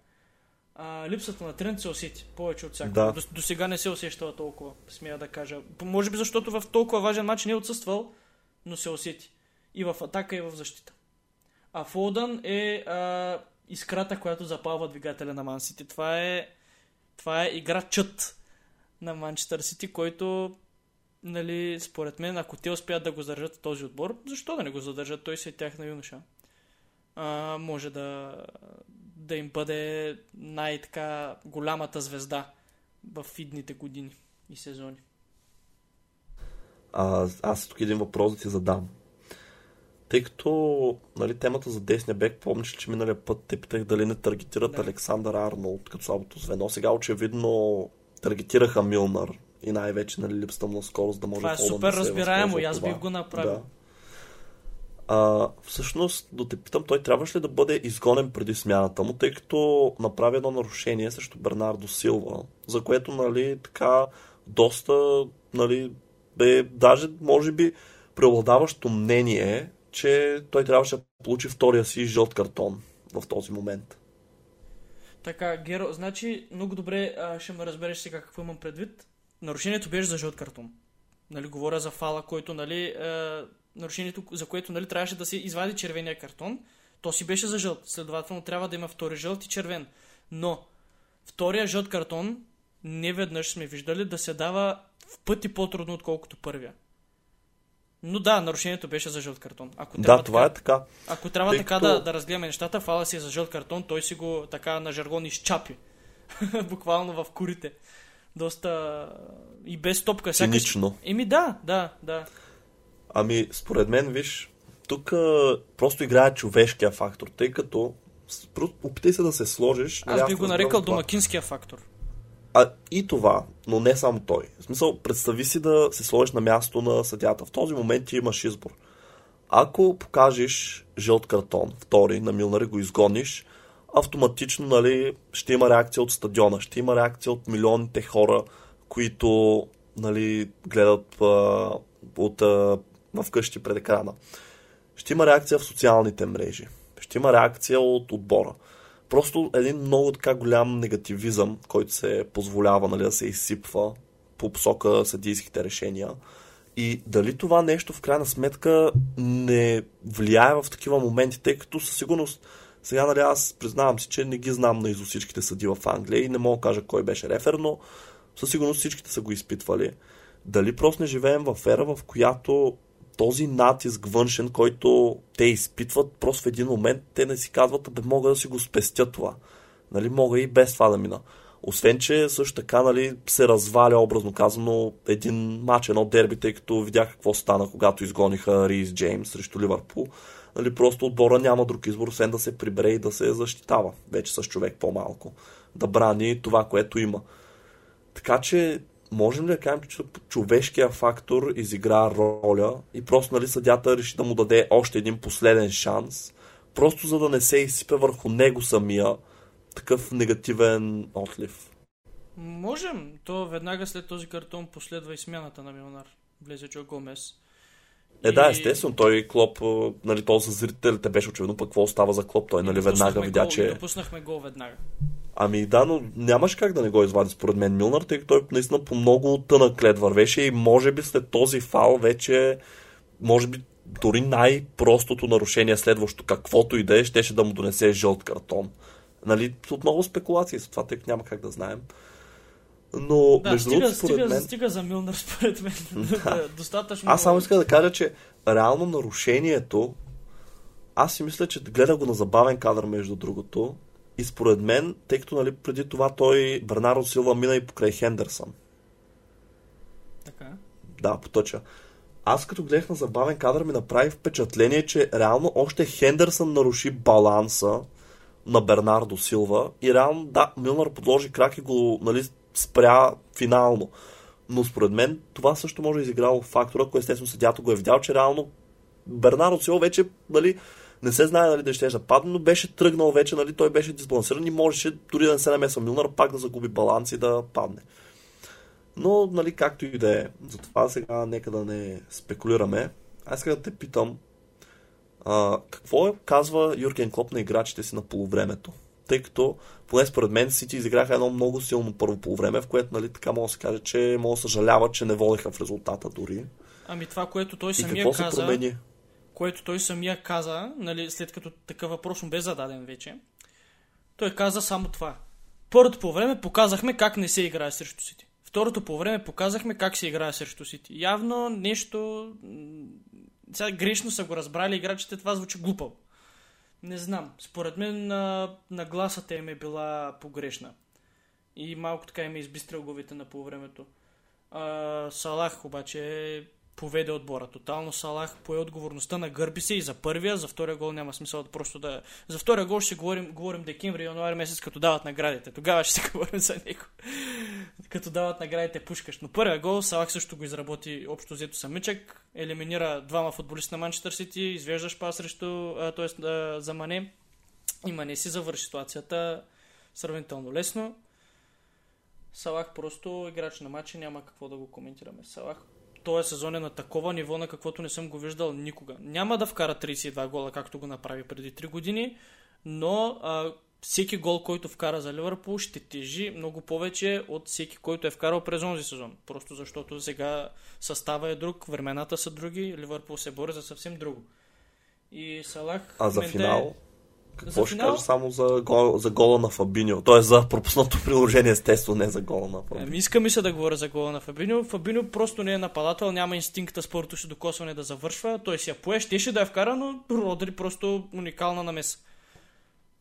А, липсата на тренд се усети повече от всяко. Да. До, до сега не се усещала толкова, смея да кажа. Може би защото в толкова важен матч не е отсъствал, но се усети. И в атака, и в защита. А Фолдън е а, искрата, която запалва двигателя на Ман Сити. Това е, това е играчът на Манчестър Сити, който нали, според мен, ако те успеят да го задържат този отбор, защо да не го задържат? Той си е тяхна юноша. А, може да, да им бъде най-така голямата звезда в идните години и сезони. А, аз тук един въпрос да ти задам. Тъй като нали, темата за десния бек, помниш че миналия път те питах дали не таргетират Да. Александър Арнолд като слабото звено. Сега очевидно таргетираха Милнар и най-вече нали, липсата му на скорост да може Това е супер да разбираемо и аз бих го направил. Да. А, всъщност, да те питам, той трябваше ли да бъде изгонен преди смяната му, тъй като направи едно нарушение срещу Бернардо Силва, за което, нали, така, доста, нали, бе, даже, може би, преобладаващо мнение, че той трябваше да получи втория си жълт картон в този момент. Така, Геро, значи много добре а, ще ме разбереш сега какво имам предвид. Нарушението беше за жълт картон. Нали, говоря за фала, който, нали, а, нарушението, за което, нали, трябваше да се извади червения картон. То си беше за жълт. Следователно трябва да има втори жълт и червен. Но втория жълт картон не веднъж сме виждали да се дава в пъти по-трудно, отколкото първия. Но да, нарушението беше за жълт картон. Ако Да, трябва това така, е така. ако трябва Тъй така като- да, да разгледаме нещата, фала си е за жълт картон, той си го така на жаргон изчапи. Буквално в курите. Доста и без топка. сякаш- Цинично. Еми да, да, да. Ами, според мен, виж, тук а, просто играе човешкия фактор, тъй като опитай се да се сложиш. Аз би го нарекал това. домакинския фактор. А и това, но не само той. В смисъл, представи си да се сложиш на място на съдята. В този момент ти имаш избор. Ако покажеш жълт картон, втори, на Милнар и го изгониш, автоматично нали, ще има реакция от стадиона, ще има реакция от милионите хора, които нали, гледат а, от, а, вкъщи пред екрана. Ще има реакция в социалните мрежи. Ще има реакция от отбора. Просто един много така голям негативизъм, който се позволява нали, да се изсипва по посока съдийските решения. И дали това нещо в крайна сметка не влияе в такива моменти, тъй като със сигурност сега нали, аз признавам си, че не ги знам на изо всичките съди в Англия и не мога да кажа кой беше рефер, но със сигурност всичките са го изпитвали. Дали просто не живеем в ера, в която този натиск външен, който те изпитват, просто в един момент те не си казват, бе, мога да си го спестя това. Нали, мога и без това да мина. Освен, че също така нали, се разваля, образно казано, един матч, едно дерби, тъй като видях какво стана, когато изгониха Рис Джеймс срещу Ливърпул. Нали, просто отбора няма друг избор, освен да се прибере и да се защитава вече с човек по-малко. Да брани това, което има. Така че можем ли да кажем, че човешкия фактор изигра роля и просто нали, съдята реши да му даде още един последен шанс, просто за да не се изсипе върху него самия такъв негативен отлив? Можем. То веднага след този картон последва и смяната на Милнар. Влезе Джо Гомес. Е, да, естествено, той Клоп, нали, то за зрителите беше очевидно пък какво става за Клоп. Той, нали, веднага видя, гол, че... Допуснахме гол веднага. Ами да, но нямаш как да не го извади според мен Милнар, тъй като той наистина по много тънък лед вървеше и може би след този фал вече, може би дори най-простото нарушение следващо, каквото и да е, щеше да му донесе жълт картон. Нали, отново спекулации с това, тъй като няма как да знаем. Но, да, между другото, според стига, мен... Стига за Милнар, според мен. Да. Достатъчно... Аз само искам да кажа, че реално нарушението аз си мисля, че гледа го на забавен кадър, между другото. И според мен, тъй като нали, преди това той Бернаро Силва мина и покрай Хендерсън. Така. Да, потъча. Аз като гледах на забавен кадър ми направи впечатление, че реално още Хендерсън наруши баланса на Бернардо Силва и реално, да, Милнар подложи крак и го нали, спря финално. Но според мен това също може да изиграло фактора, който естествено съдята го е видял, че реално Бернардо Силва вече нали, не се знае нали, да ще падне, но беше тръгнал вече, нали, той беше дисбалансиран и можеше дори да не се намесва Милнар, пак да загуби баланс и да падне. Но, нали, както и да е. Затова сега нека да не спекулираме. Аз сега да те питам, а, какво е, казва Юрген Клоп на играчите си на полувремето? Тъй като, поне според мен, Сити изиграха едно много силно първо полувреме, в което, нали, така мога да се каже, че мога да съжалява, че не водеха в резултата дори. Ами това, което той самия каза... се промени? Което той самия каза, нали, след като такъв въпрос му бе зададен вече, той каза само това. Първото по време показахме как не се играе срещу Сити. Второто по време показахме как се играе срещу Сити. Явно нещо сега грешно са го разбрали играчите, това звучи глупаво. Не знам. Според мен на, нагласата им е била погрешна. И малко така им е избистрил главите на полувремето. Салах обаче поведе отбора. Тотално Салах пое отговорността на гърби се и за първия, за втория гол няма смисъл да просто да... За втория гол ще говорим, говорим декември, януари месец, като дават наградите. Тогава ще се говорим за него. като дават наградите пушкаш. Но първия гол Салах също го изработи общо взето самичък. Елиминира двама футболисти на Манчестър Сити, извеждаш па срещу, т.е. за Мане. И Мане си завърши ситуацията сравнително лесно. Салах просто играч на матча, няма какво да го коментираме. Салах този сезон е на такова ниво, на каквото не съм го виждал никога. Няма да вкара 32 гола, както го направи преди 3 години, но а, всеки гол, който вкара за Ливърпул, ще тежи много повече от всеки, който е вкарал през онзи сезон. Просто защото сега състава е друг, времената са други, Ливърпул се бори за съвсем друго. И Салах... А за финал? Е какво ще кажа само за, гол, за гола на Фабиньо? Е за пропуснато приложение, естествено, не за гола на Фабиньо. Ами, иска ми се да говоря за гола на Фабиньо. Фабиньо просто не е нападател, няма инстинкта спорто си докосване да завършва. Той си я пое, щеше да я вкара, но Родри просто уникална намеса.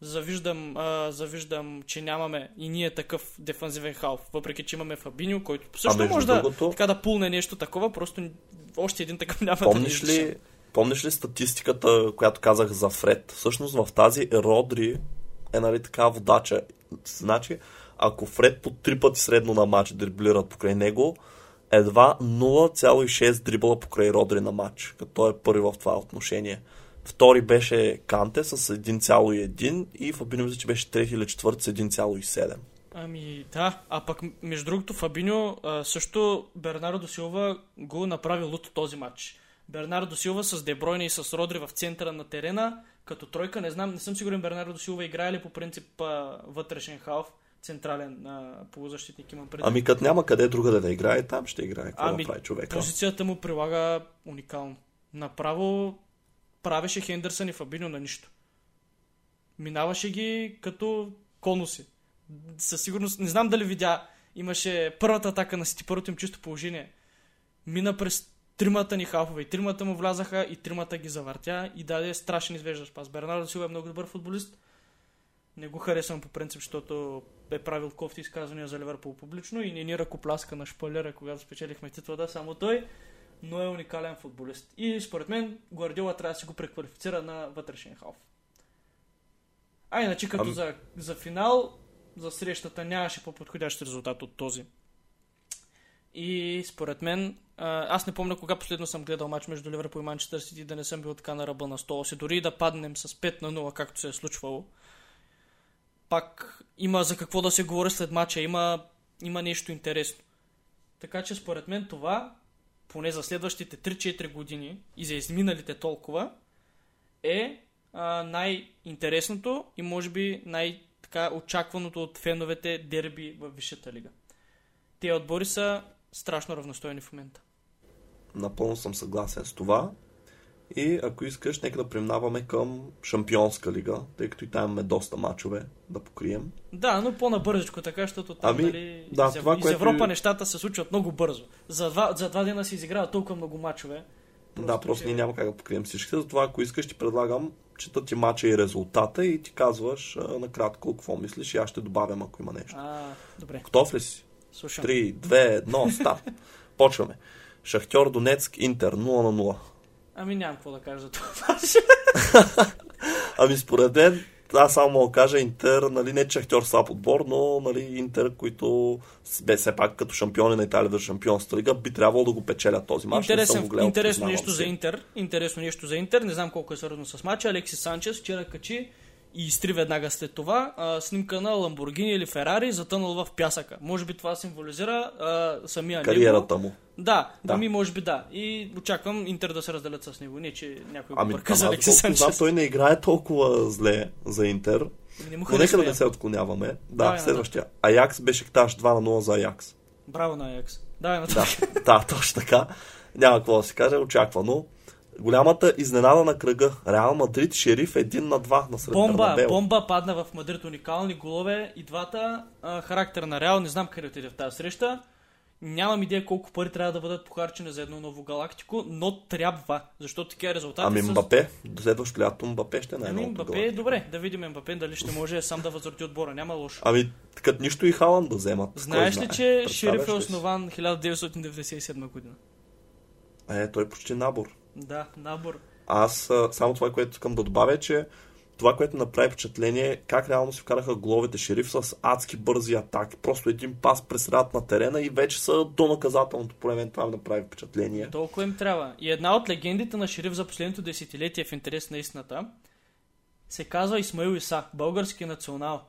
Завиждам, а, завиждам, че нямаме и ние такъв дефанзивен халф, въпреки че имаме Фабиньо, който също може другото... да, така да пулне нещо такова, просто още един такъв няма Помниш да ли, Помниш ли статистиката, която казах за Фред? Всъщност в тази Родри е нали така водача. Значи, ако Фред по три пъти средно на матч дриблират покрай него, едва 0,6 дрибла покрай Родри на матч, като той е първи в това отношение. Втори беше Канте с 1,1 и Фабиньо мисля, че беше трети или четвърти с 1,7. Ами да, а пък между другото Фабиньо също Бернардо Силва го направи луто този матч. Бернардо Силва с Дебройна и с Родри в центъра на терена. Като тройка, не знам, не съм сигурен Бернардо Силва играе ли по принцип вътрешен халф, централен а, полузащитник имам преди. Ами като няма къде друга да, играе, там ще играе. Какво ами, прави човека? Позицията му прилага уникално. Направо правеше Хендерсън и Фабино на нищо. Минаваше ги като конуси. Със сигурност, не знам дали видя, имаше първата атака на Сити, първото им чисто положение. Мина през тримата ни хафове. И тримата му влязаха и тримата ги завъртя и даде страшен извеждащ пас. Бернардо Силва е много добър футболист, Не го харесвам по принцип, защото е правил кофти изказвания за Ливърпул публично и не ни ръкопляска на шпалера, когато спечелихме титлата, само той, но е уникален футболист. И според мен Гвардиола трябва да си го преквалифицира на вътрешен халф. А иначе като Ами- за, за финал, за срещата нямаше по-подходящ резултат от този. И според мен, аз не помня кога последно съм гледал матч между Ливърпул и Манчестър Сити, да не съм бил така на ръба на стола си, дори да паднем с 5 на 0, както се е случвало. Пак има за какво да се говори след матча, има, има нещо интересно. Така че според мен това, поне за следващите 3-4 години и за изминалите толкова, е а, най-интересното и може би най-така очакваното от феновете дерби в Висшата лига. Те отбори са страшно равностойни в момента. Напълно съм съгласен с това. И ако искаш, нека да преминаваме към Шампионска лига, тъй като и там имаме доста мачове да покрием. Да, но по-набързичко така, защото там, Ами, нали, да, из, това, из което- Европа нещата се случват много бързо. За два, за два дена се изиграват толкова много мачове. да, просто че- ние няма как да покрием всичките. Затова, ако искаш, ти предлагам, чета ти мача и резултата и ти казваш а, накратко какво мислиш и аз ще добавям, ако има нещо. А, добре, Готов ли си? Слушам. 3, 2, 1, старт. Почваме. Шахтьор Донецк, Интер 0 на 0. Ами нямам какво да кажа за това. Ами според мен, аз само мога кажа Интер, нали, не Шахтьор слаб отбор, но нали, Интер, които бе все пак като шампиони на Италия в шампионската лига, би трябвало да го печелят този мач. Не съм Интересен, го гледал, интересно нещо си. за Интер. Интересно нещо за Интер. Не знам колко е свързано с матча. Алексис Санчес вчера качи и изтри веднага след това а, снимка на Ламборгини или Ферари, затънал в пясъка. Може би това символизира а, самия него. Кариерата му. Да, Да. ами може би да. И очаквам Интер да се разделят с него. Не, че някой Ами, го бърка за знам, Санчес. той не играе толкова зле за Интер. Ами Не му Но нека да не се отклоняваме. Да, Давай, следващия. Аякс Бешикташ 2 на 0 за Аякс. Браво на Аякс. Давай на Да, да, точно така. Няма какво да се каже, очаквано. Голямата изненада на кръга. Реал Мадрид, Шериф 1 на 2 на сред Бомба, Бернабеу. бомба падна в Мадрид, уникални голове и двата. А, характер на Реал, не знам къде отиде в тази среща. Нямам идея колко пари трябва да бъдат похарчени за едно ново галактико, но трябва, защото такива резултати Ами. Мбапе, до следващото лято Мбапе ще е Ами най-новото Мбапе, гола. добре, да видим Мбапе дали ще може сам да възроди отбора, няма лошо. Ами, като нищо и Халан да вземат. Знаеш ли, че Шериф е основан 1997 година? Е, той е почти набор. Да, набор. Аз само това, което искам да добавя, е, че това, което направи впечатление, е как реално си вкараха головете шериф с адски бързи атаки. Просто един пас през средата на терена и вече са до наказателното поле. Това направи впечатление. Толкова им трябва. И една от легендите на Шериф за последното десетилетие в интерес на истината се казва Исмаил Иса, български национал.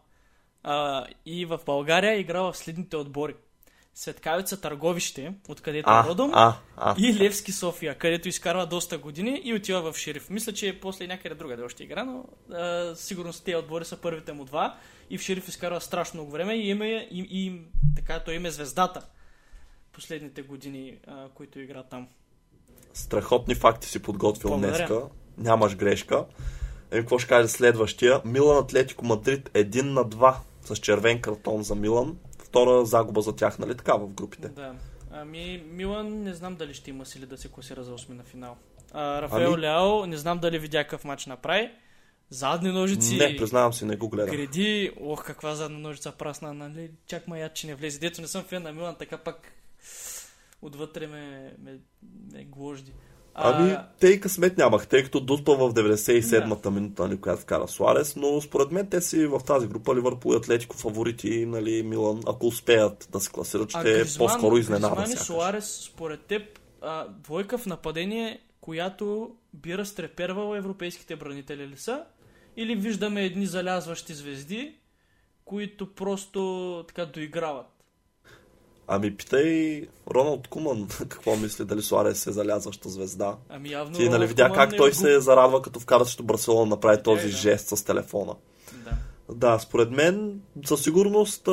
А, и в България играл в следните отбори. Светкавица Търговище, откъдето е родом, а, а. и Левски София, където изкарва доста години и отива в Шериф. Мисля, че после някъде другаде още игра, но а, сигурно тези отбори са първите му два. И в Шериф изкарва страшно много време и, име, и, и така, той им е звездата последните години, а, които игра там. Страхотни факти си подготвил Благодаря. днеска. Нямаш грешка. Еми, какво ще каже следващия? Милан Атлетико Мадрид 1 на 2 с червен картон за Милан. Втора загуба за тях, нали така, в групите. Да. Ами, Милан не знам дали ще има сили да се класира за 8 на финал. А, Рафаел Ами- Ляо, не знам дали видя какъв матч направи. Задни ножици. Не, признавам си, не го гледах. Греди, ох, каква задна ножица прасна, нали? Чак маят, че не влезе. Дето не съм фен на Милан, така пак отвътре ме, ме, ме гложди. Ами, те и късмет нямах, тъй като дуспа в 97-та Да. минута, нали, която вкара Суарес, но според мен те си в тази група Ливърпул и Атлетико фаворити, нали, Милан, ако успеят да се класират, ще е по-скоро изненада. Гризман и. Суарес, според теб, а, двойка в нападение, която би разтрепервала европейските бранители ли са? Или виждаме едни залязващи звезди, които просто така доиграват? Ами, питай Роналд Куман какво мисли, дали Суарес е залязваща звезда. Ами явно... Ти нали видя Куман как е той отгуб- се зарадва, като вкара срещу Барселона, направи Видя този и да. жест с телефона. Да. Да, според мен със сигурност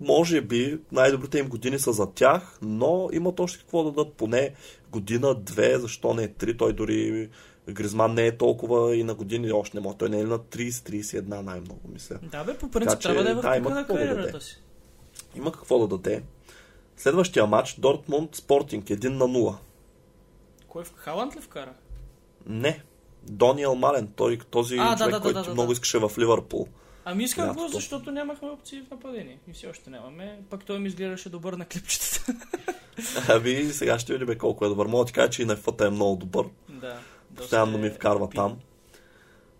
може би най-добрите им години са за тях, но имат още какво да дадат поне година, две, защо не три, той дори Гризман не е толкова и на години още не може. Той не е на 30-31 най-много, мисля. Да, бе, по принцип Така че, трябва да е в да, има на какво да даде. си. Има какво да даде. Следващия матч Дортмунд Спортинг 1 на 0. Кой в Халанд ли вкара? Не. Дониел Мален, той, този А, човек, да, да, който да, да, много да. искаше в Ливърпул. Ами исках го, защото нямахме опции в нападение. И все още нямаме. Пак той ми изглеждаше добър на клипчетата. Ами сега ще видим колко е добър. Мога да ти кажа, че и на фъта е много добър. да. Постоянно ми е вкарва опитен. там.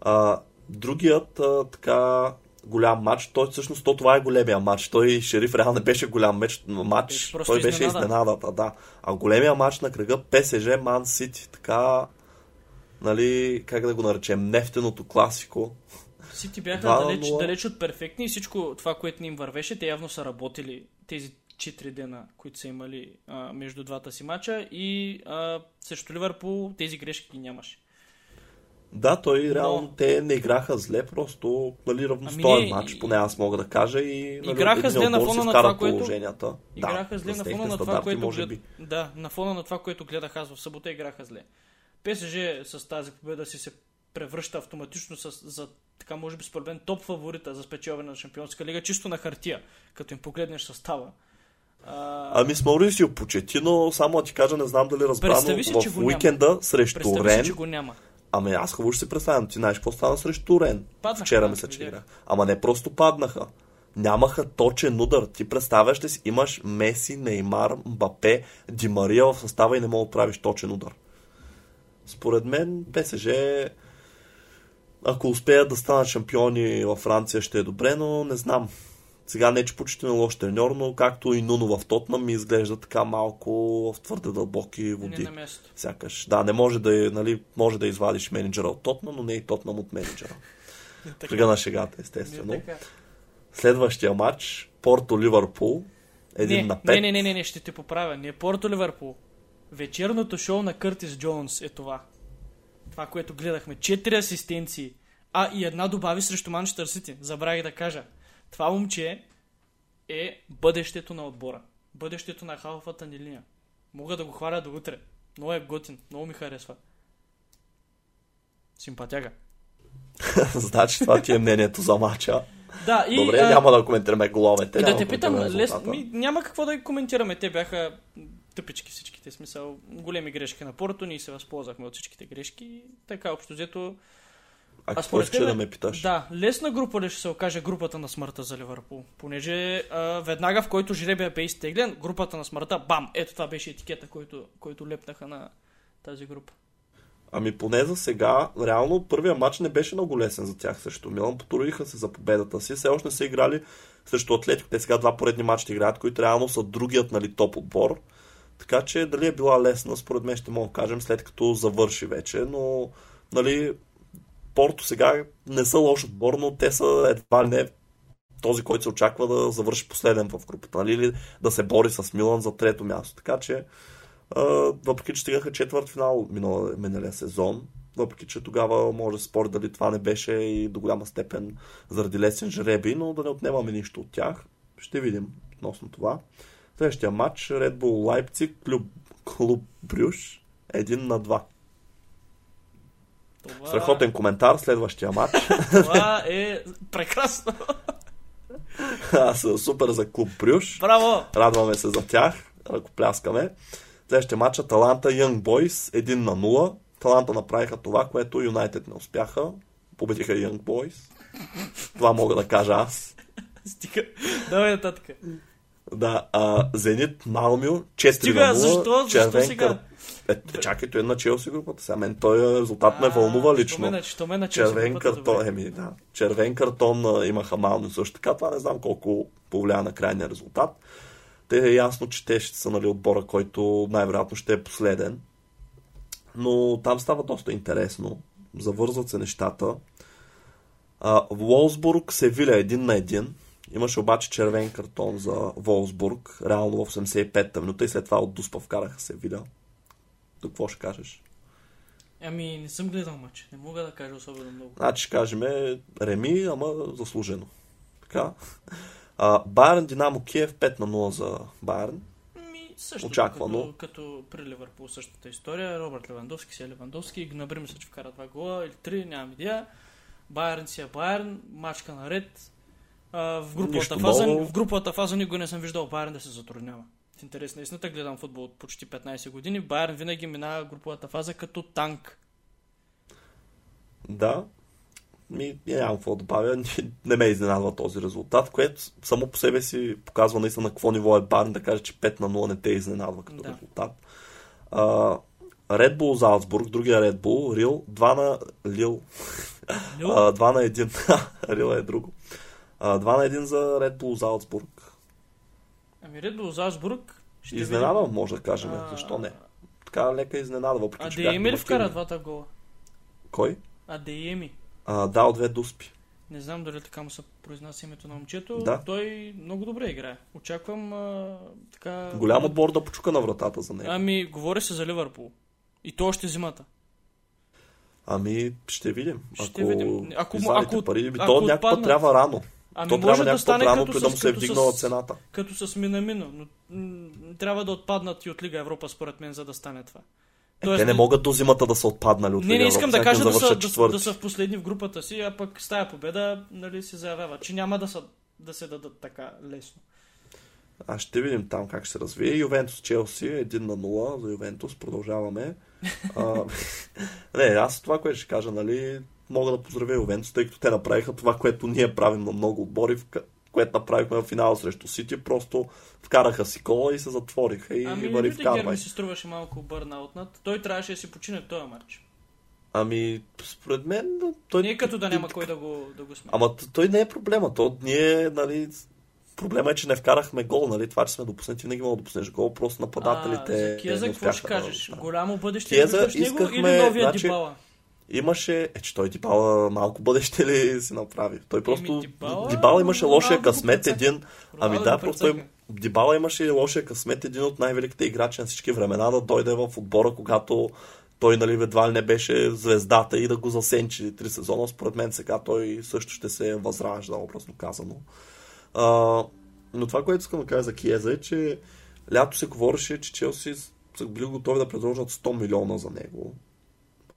А, другият а, така голям матч, той всъщност то това е големия матч. Той Шериф реално не беше голям меч, матч, просто той беше изненада. изненадата, да. А големия матч на кръга ПСЖ Ман Сити, така нали, как да го наречем, нефтеното класико. Сити бяха далеч, далеч от перфектни и всичко това, което ни им вървеше, те явно са работили тези 4 дена, които са имали а, между двата си мача и а, срещу Ливърпул тези грешки ги нямаше. Да, той Но- реално те не играха зле, просто нали, равностоен Ами матч, поне аз мога да кажа. И, нали, Играха зле на фона на това, което- положенията. Играха да, зле на фона на това, което може би. Да, на фона на това, което гледах аз в събота, играха зле. ПСЖ с тази победа си се превръща автоматично с, за така може би според мен топ фаворита за спечелване на Шампионска лига, чисто на хартия, като им погледнеш състава. А, Ами с Маурисио Почетино, само да ти кажа, не знам дали разбрано, Представи си, в уикенда срещу представи Рен, си, че го няма. Ами аз хубаво ще си представям, ти знаеш какво стана срещу Рен. Паднаха, Вчера мисля, че играх. Ама не просто паднаха. Нямаха точен удар. Ти представяш ли си, имаш Меси, Неймар, Мбапе, Ди Мария в състава и не мога да правиш точен удар. Според мен ПСЖ ако успеят да станат шампиони във Франция ще е добре, но не знам. Сега не, че почти е лош треньор, но както и Нуно в Тотнам ми изглежда така малко в твърде дълбоки Не води. на място. Сякаш. Да, не може да, е, нали, може да извадиш менеджера от Тотнам, но не и Тотнам от менеджера. Кръга на шегата, Не, естествено. Следващия матч, Порто-Ливърпул, един не, на пет. Не, не, не, не, не, ще те поправя. Не е Порто Ливърпул. Вечерното шоу на Къртис Джонс е това. Това, което гледахме. Четири асистенции. А, и една добави срещу Манчестър Сити. Забравих да кажа. Това момче е бъдещето на отбора. Бъдещето на халфата ни линия. Мога да го хваля до утре. Много е готин. Много ми харесва. Симпатяга. значи това ти е мнението за матча. Да, и... Добре, а, няма да коментираме головете. Да те питам, лес, ми, няма какво да ги коментираме. Те бяха тъпички всичките. Смисъл, големи грешки на Порто. Ние се възползвахме от всичките грешки. Така, общо взето. А А според тебе- да ме питаш? Да, лесна група ли ще се окаже групата на смъртта за Ливърпул? Понеже а, веднага в който жребия бе изтеглен, групата на смъртта, бам! Ето това беше етикета, който, който лепнаха на тази група. Ами поне за сега, реално първия матч не беше много лесен за тях срещу Милан. Потрудиха се за победата си. Все още не са играли срещу Атлетико. Те сега два поредни матча играят, които реално са другият нали, топ отбор. Така че дали е била лесна, според мен ще мога да кажем след като завърши вече. Но нали, Порто сега не са лош отбор, но те са едва ли не този, който се очаква да завърши последен в групата, нали, или да се бори с Милан за трето място. Така че, а, въпреки че стигаха четвърт финал минал, миналия сезон, въпреки че тогава може да спори дали това не беше и до голяма степен заради лесен жреби, но да не отнемаме нищо от тях. Ще видим относно това. Следващия матч Red Bull Leipzig, клуб, клуб Брюш, един на два. Това, Страхотен коментар, следващия матч. Това е прекрасно. Аз супер за клуб Брюш. Браво! Радваме се за тях. Ръкопляскаме. Следващия матч Аталанта Young Boys 1 на 0. Таланта направиха това, което Юнайтед не успяха. Победиха Young Boys. Това мога да кажа аз. Стига. Давай нататък. Да, а, Зенит Малмио 4 Стига, на 0. защо? Защо сега? Е, чакай, той е на Челси групата. Сега мен той резултат ме вълнува лично. Ме, що ме начи Червен картон, еми да. Червен картон имаха Малмио също така. Това не знам колко повлия на крайния резултат. Те е ясно, че те ще са нали, отбора, който най-вероятно ще е последен. Но там става доста интересно. Завързват се нещата. А, Волсбург Севиля един на един. Имаше обаче червен картон за Волсбург, реално в 85-та минута и след това от Дуспа вкараха Севиля. До какво ще кажеш? Ами, не съм гледал матч. Не мога да кажа особено много. Значи ще кажем Реми, ама заслужено. Така. А, Байерн Динамо Киев 5 на 0 за Байерн. Ми, също Очаквано. Като, като при Ливърпул същата история. Робърт Левандовски си е Левандовски. Гнабри мисля, че вкара два гола или три, нямам идея. Байерн си е Байерн. Мачка наред. А, в, груповата Нищо фаза, ново. в груповата фаза никога не съм виждал Байерн да се затруднява. В интерес на истината гледам футбол от почти 15 години. Байерн винаги минава груповата фаза като танк. Да. ми, нямам какво да добавя. Не ме изненадва този резултат, което само по себе си показва наистина на какво ниво е Барн да каже, че 5 на 0 не те изненадва като Да. резултат. А, Red Bull Залцбург, другия Red Bull, Рил, 2 на Лил, Лил? а, 2 на 1. Рил е друго. А, 2 на 1 за Red Bull Залцбург. Ами Ред Бул Залцбург. ще Изненада, може да кажем. видим. А, Защо не? Така лека изненада, въпреки А че Дееми бяхме ли вкара двата гола? Кой? А Дееми. А, да, от две дуспи. Не знам дали така му се произнася името на момчето. Да. Той много добре играе. Очаквам а, така... Голям отбор да почука на вратата за него. Ами, говори се за Ливърпул. И то още зимата. Ами, ще видим. Ще ако видим. Ако ако- пари, би, ако то отпаднат. трябва рано. Ами то може да стане рано, като да с, се е като, вдигнала с, цената. като с Минамино. Но трябва да отпаднат и от Лига Европа, според мен, за да стане това. Е, те не могат до зимата да са отпаднали от Не, не искам Европа, да кажа всяка да са, да, да са в последни в групата си, а пък с тая победа нали, се заявява, че няма да, са, да се дадат така лесно. А ще видим там как ще се развие. Ювентус Челси 1 на 0 за Ювентус. Продължаваме. а, не, аз това, което ще кажа, нали, мога да поздравя Ювентус, тъй като те направиха това, което ние правим на много отбори, в което направихме в финала срещу Сити, просто вкараха си кола и се затвориха и Ами, вари Рюдигер вкарвай. ми се струваше малко бърнаутнат. Той трябваше да си почине в този матч. Ами, според мен, той... Не е като да няма кой да го, да го сме. Ама той не е проблема. То ние, нали, проблема е, че не вкарахме гол, нали? Това, че сме допуснати, винаги мога да допуснеш гол, просто нападателите. а, за Киеза какво ще да кажеш? направят. Голямо бъдеще Киеза виждаш него искахме, или новия значи, Дибала? Имаше, е, че той Дибала малко бъдеще ли си направи. Той просто, Еми, Дибала- Дибала, имаше лошия късмет, един, ами да, просто той. Дибала имаше лошия късмет, един от най-великите играчи на всички времена, да дойде в отбора, когато той нали, едва ли не беше звездата и да го засенчи три сезона. Според мен сега той също ще се възражда, образно казано. А, но това, което искам да кажа за Киеза е, че лято се говореше, че Челси са били готови да предложат 100 милиона за него.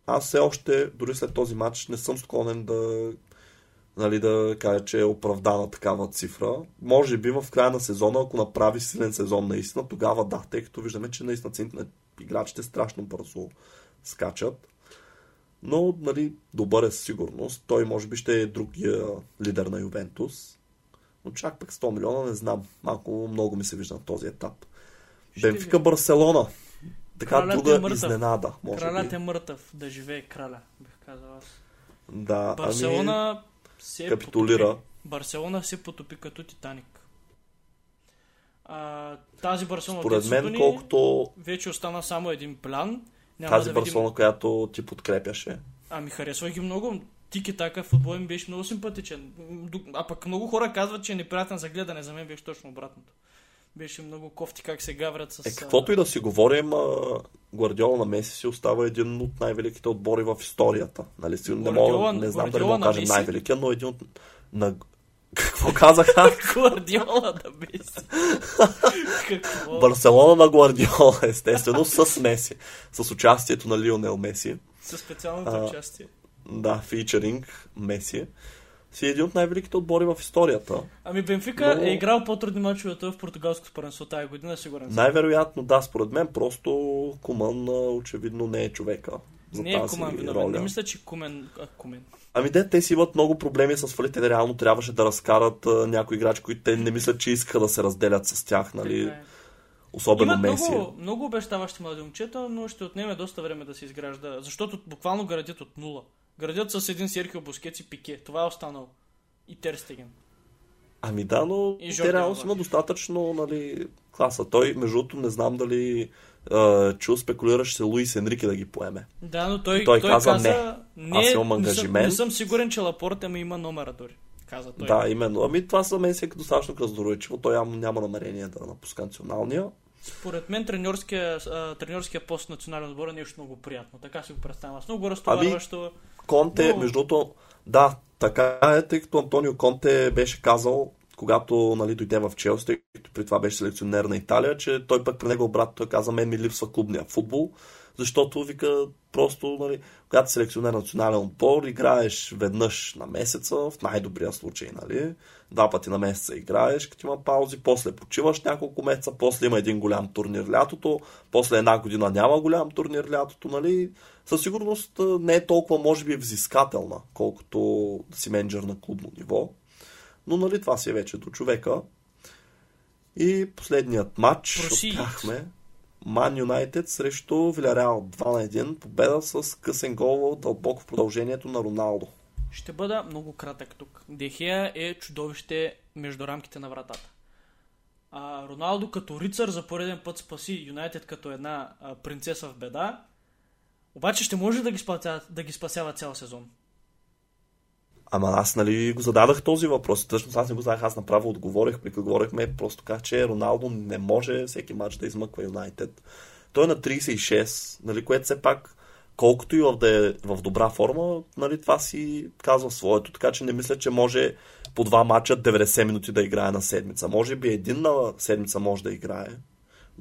Аз все още, дори след този матч, не съм склонен да, нали, да кажа, че е оправдана такава цифра. Може би в края на сезона, ако направи силен сезон наистина, тогава да, тъй като виждаме, че наистина цените на играчите страшно бързо скачат. Но, нали, добър е със сигурност. Той може би ще е другия лидер на Ювентус. Но чак пък 100 милиона не знам. Малко много ми се вижда на този етап. Ще Бенфика. Барселона. Така Кралят е мъртъв. изненада, може Кралят би. е мъртъв, да живее краля, бих казал аз. Да, ами, Барселона се капитулира. потопи. Барселона се потопи като Титаник. А, тази Барселона, според мен, ни, колкото вече остана само един план. Няма тази да видим... Барселона, която ти подкрепяше. Ами харесвах ги много. Тики така футбол им беше много симпатичен. А пък много хора казват, че е неприятен за гледане. За мен беше точно обратното. Беше много кофти как се гаврят с... Е, каквото и да си говорим, Гвардиола на Меси си остава един от най-великите отбори в историята. Нали? си- Не, мога, не знам дали мога да на Меси? най-великия, но един от... На... Какво казаха? Гвардиола да беше. Какво? Барселона на Гвардиола, естествено, с Меси. С участието на Лионел Меси. Със специалното А, участие. Да, фичеринг Меси. Си един от най-великите отбори в историята. Ами Бенфика Но- е играл по-трудни мачове в португалското първенство тази година, сигурен съм. Най-вероятно, да, според мен, просто Куман очевидно не е човека за Не е Кумен виновен. роля. Не мисля, че Кумен... А, Кумен. Ами де, те си имат много проблеми с фалит. Те реално трябваше да разкарат а, някои играчи, които те не мислят, че искаха да се разделят с тях, нали? Така е. Особено Имат Меси. много, много обещаващи млади момчета, но ще отнеме доста време да се изгражда, защото буквално градят от нула. Градят с един Серхио Бускетс и Пике. Това е останало. И Терстеген. Ами да, но И те реално си има достатъчно нали, класа. Той, между другото, не знам дали а, чул спекулираше се Луис Енрике да ги поеме. Да, но той, Той той каза, каза, не. Аз имам не, ангажимент. не съм сигурен, че Лапорта ми има номера дори. Каза той. Да, именно. Ами това за мен си е достатъчно красноречиво. Той няма, няма намерение да напуска националния. Според мен треньорския, а, треньорския пост в национален отбор е нещо много приятно. Така си го представям. Аз много разтоварващо. Конте, Но- между другото, да, така е, тъй като Антонио Конте беше казал, когато нали, дойде в Челси, тъй като при това беше селекционер на Италия, че той пък при него брат, той каза, мен ми липсва клубния футбол, Защото, вика, просто, нали, когато селекционер национален отбор, играеш веднъж на месеца, в най-добрия случай, нали, два пъти на месеца играеш, като има паузи, после почиваш няколко месеца, после има един голям турнир лятото, после една година няма голям турнир лятото, нали, със сигурност не е толкова, може би, взискателна, колкото да си менеджер на клубно ниво. Но, нали, това си е вече до човека. И последният матч успяхме. Ман Юнайтед срещу Виляреал 2 на 1. Победа с късен гол дълбоко в продължението на Роналдо. Ще бъда много кратък тук. Дехия е чудовище между рамките на вратата. А Роналдо като рицар за пореден път спаси Юнайтед като една принцеса в беда. Обаче ще може да ги, спасява, да ги спасява цял сезон. Ама аз нали го зададах този въпрос. Тъжно аз не го знаех, аз направо отговорих, при говорихме, просто казах, че Роналдо не може всеки матч да измъква Юнайтед. Той е на 36, нали, което все пак, колкото и да е в добра форма, нали, това си казва своето. Така че не мисля, че може по два матча 90 минути да играе на седмица. Може би един на седмица може да играе,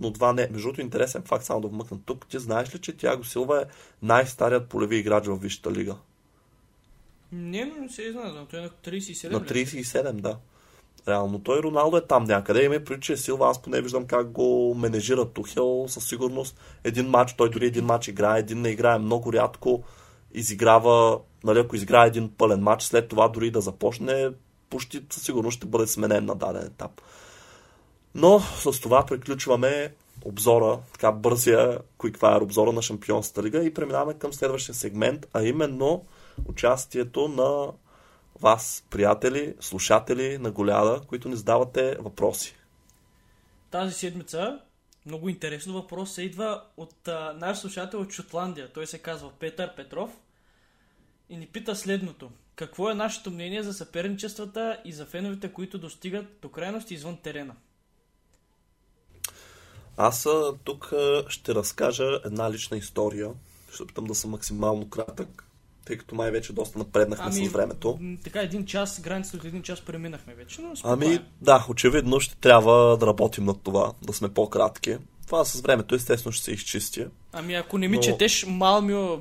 но два не. Между другото, интересен факт, само да вмъкна тук. Ти знаеш ли, че Тяго Силва е най-старият полеви играч в Висшата лига? Не, но не се знае, той е на 37. На 37, да. Реално той Роналдо е там някъде. Има преди, че е Силва, аз поне виждам как го менежира Тухел със сигурност. Един матч, той дори един матч играе, един не играе много рядко. Изиграва, нали, ако изиграе един пълен матч, след това дори да започне, почти със сигурност ще бъде сменен на даден етап. Но с това приключваме обзора, така бързия Quick Fire обзора на Шампионската лига и преминаваме към следващия сегмент, а именно участието на вас, приятели, слушатели на Голяда, които ни задавате въпроси. Тази седмица много интересно въпрос се идва от а, наш слушател от Шотландия. Той се казва Петър Петров и ни пита следното. Какво е нашето мнение за съперничествата и за феновете, които достигат до крайности извън терена? Аз тук ще разкажа една лична история. Ще опитам да съм максимално кратък тъй като май вече доста напреднахме ами, с времето. Така, един час, границата от един час преминахме вече, но Ами, да, очевидно ще трябва да работим над това, да сме по-кратки. Това с времето естествено ще се изчисти. Ами ако не ми но... четеш Малмио,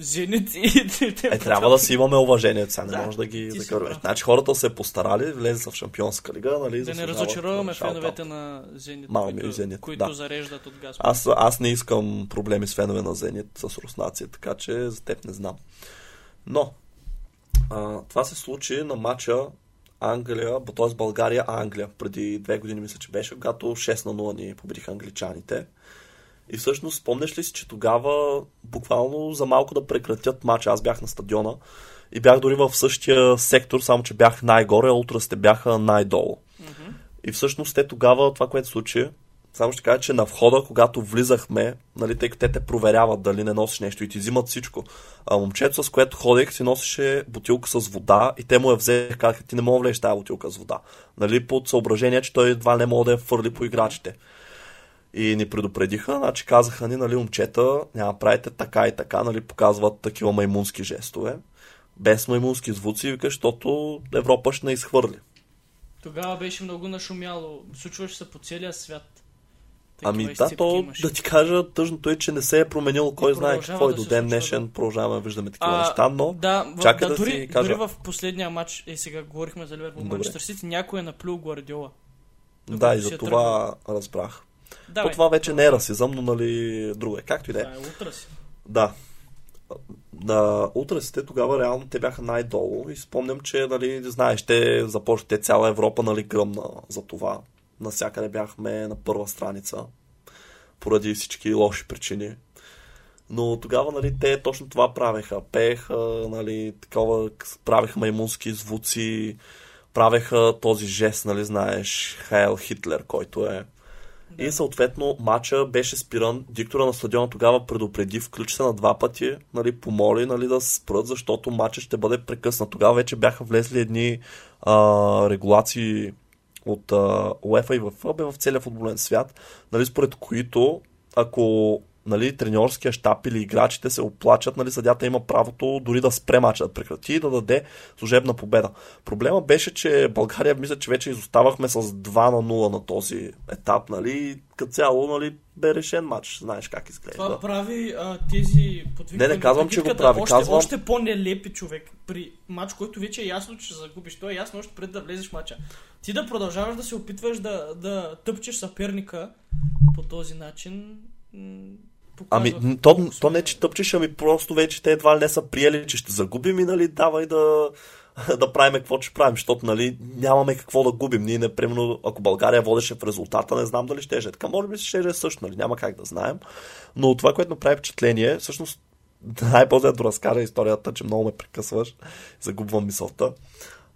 Зенит и... Е, трябва да си имаме уважение, сега не да, може да ги закървеш. Значи хората се постарали, влезе в Шампионска лига, нали? Да не разочароваме феновете на Зенит, Малмио които, и Зенит, които да. зареждат от Газпром. Аз, аз не искам проблеми с фенове на Зенит, с Руснация, така че за теб не знам. Но, а, това се случи на матча Англия, т.е. България-Англия. Преди две години мисля, че беше, когато 6 на 0 ни победиха англичаните. И всъщност, спомняш ли си, че тогава буквално за малко да прекратят матча, аз бях на стадиона и бях дори в същия сектор, само че бях най-горе, а утрасте бяха най-долу. Mm-hmm. И всъщност те тогава, това, което случи, само ще кажа, че на входа, когато влизахме, нали, тъй като те те проверяват дали не носиш нещо и ти взимат всичко. А момчето, с което ходех, си носеше бутилка с вода и те му я взеха, казаха, ти не мога влезеш тази бутилка с вода. Нали, под съображение, че той едва не може да я фърли по играчите. И ни предупредиха, значи казаха ни, нали, момчета, няма правите така и така, нали, показват такива маймунски жестове. Без маймунски звуци, вика, защото Европа ще не изхвърли. Тогава беше много нашумяло. Случваше се по целия свят. Ами да, то имаш. да ти кажа, тъжното е, че не се е променило кой знае какво е до ден днешен. Да. Продължаваме да виждаме такива а, неща, но да, чакай да, да, дори, си кажа. Дори в последния матч, е сега говорихме за Ливерпул, Манчестър Сити, някой е наплюл Гвардиола. Да, и за е това тръгва. разбрах. Да, то това вече не е расизъм, но нали друго е. Както и да е. Да, е. Да. На утрасите тогава реално те бяха най-долу и спомням, че нали, знаеш, те започнете цяла Европа нали, гръмна за това. Насякъде бяхме на първа страница поради всички лоши причини. Но тогава, нали, те точно това правеха. Пееха, нали, такова, правеха маймунски звуци, правеха този жест, нали, знаеш, Хайл Хитлер, който е. И съответно матча беше спиран. Диктора на стадиона тогава предупреди, включи се на два пъти, нали, помоли нали, да спрат, защото матча ще бъде прекъснат. Тогава вече бяха влезли едни а, регулации от УЕФА и ВФ в целия футболен свят, нали, според които ако нали, треньорския щаб или играчите се оплачат, нали, съдята има правото дори да спре мача, да прекрати и да даде служебна победа. Проблема беше, че България, мисля, че вече изоставахме с 2 на 0 на този етап, нали, като цяло, нали, бе решен матч, знаеш как изглежда. Това прави а, тези подвиквания. Не, не казвам, че го прави. Още, казвам... още по-нелепи човек при матч, който вече е ясно, че ще загубиш. То е ясно още преди да влезеш в матча. Ти да продължаваш да се опитваш да, да тъпчеш съперника по този начин, Ами, то, то не, че тъпчеш, ами просто вече те едва ли не са приели, че ще загубим и, нали, давай да, да правим какво ще правим, защото, нали, нямаме какво да губим. Ние, например, ако България водеше в резултата, не знам дали ще е така. Може би ще е също, нали, няма как да знаем. Но това, което направи впечатление, всъщност, най-после да разкажа историята, че много ме прекъсваш, загубвам мисълта.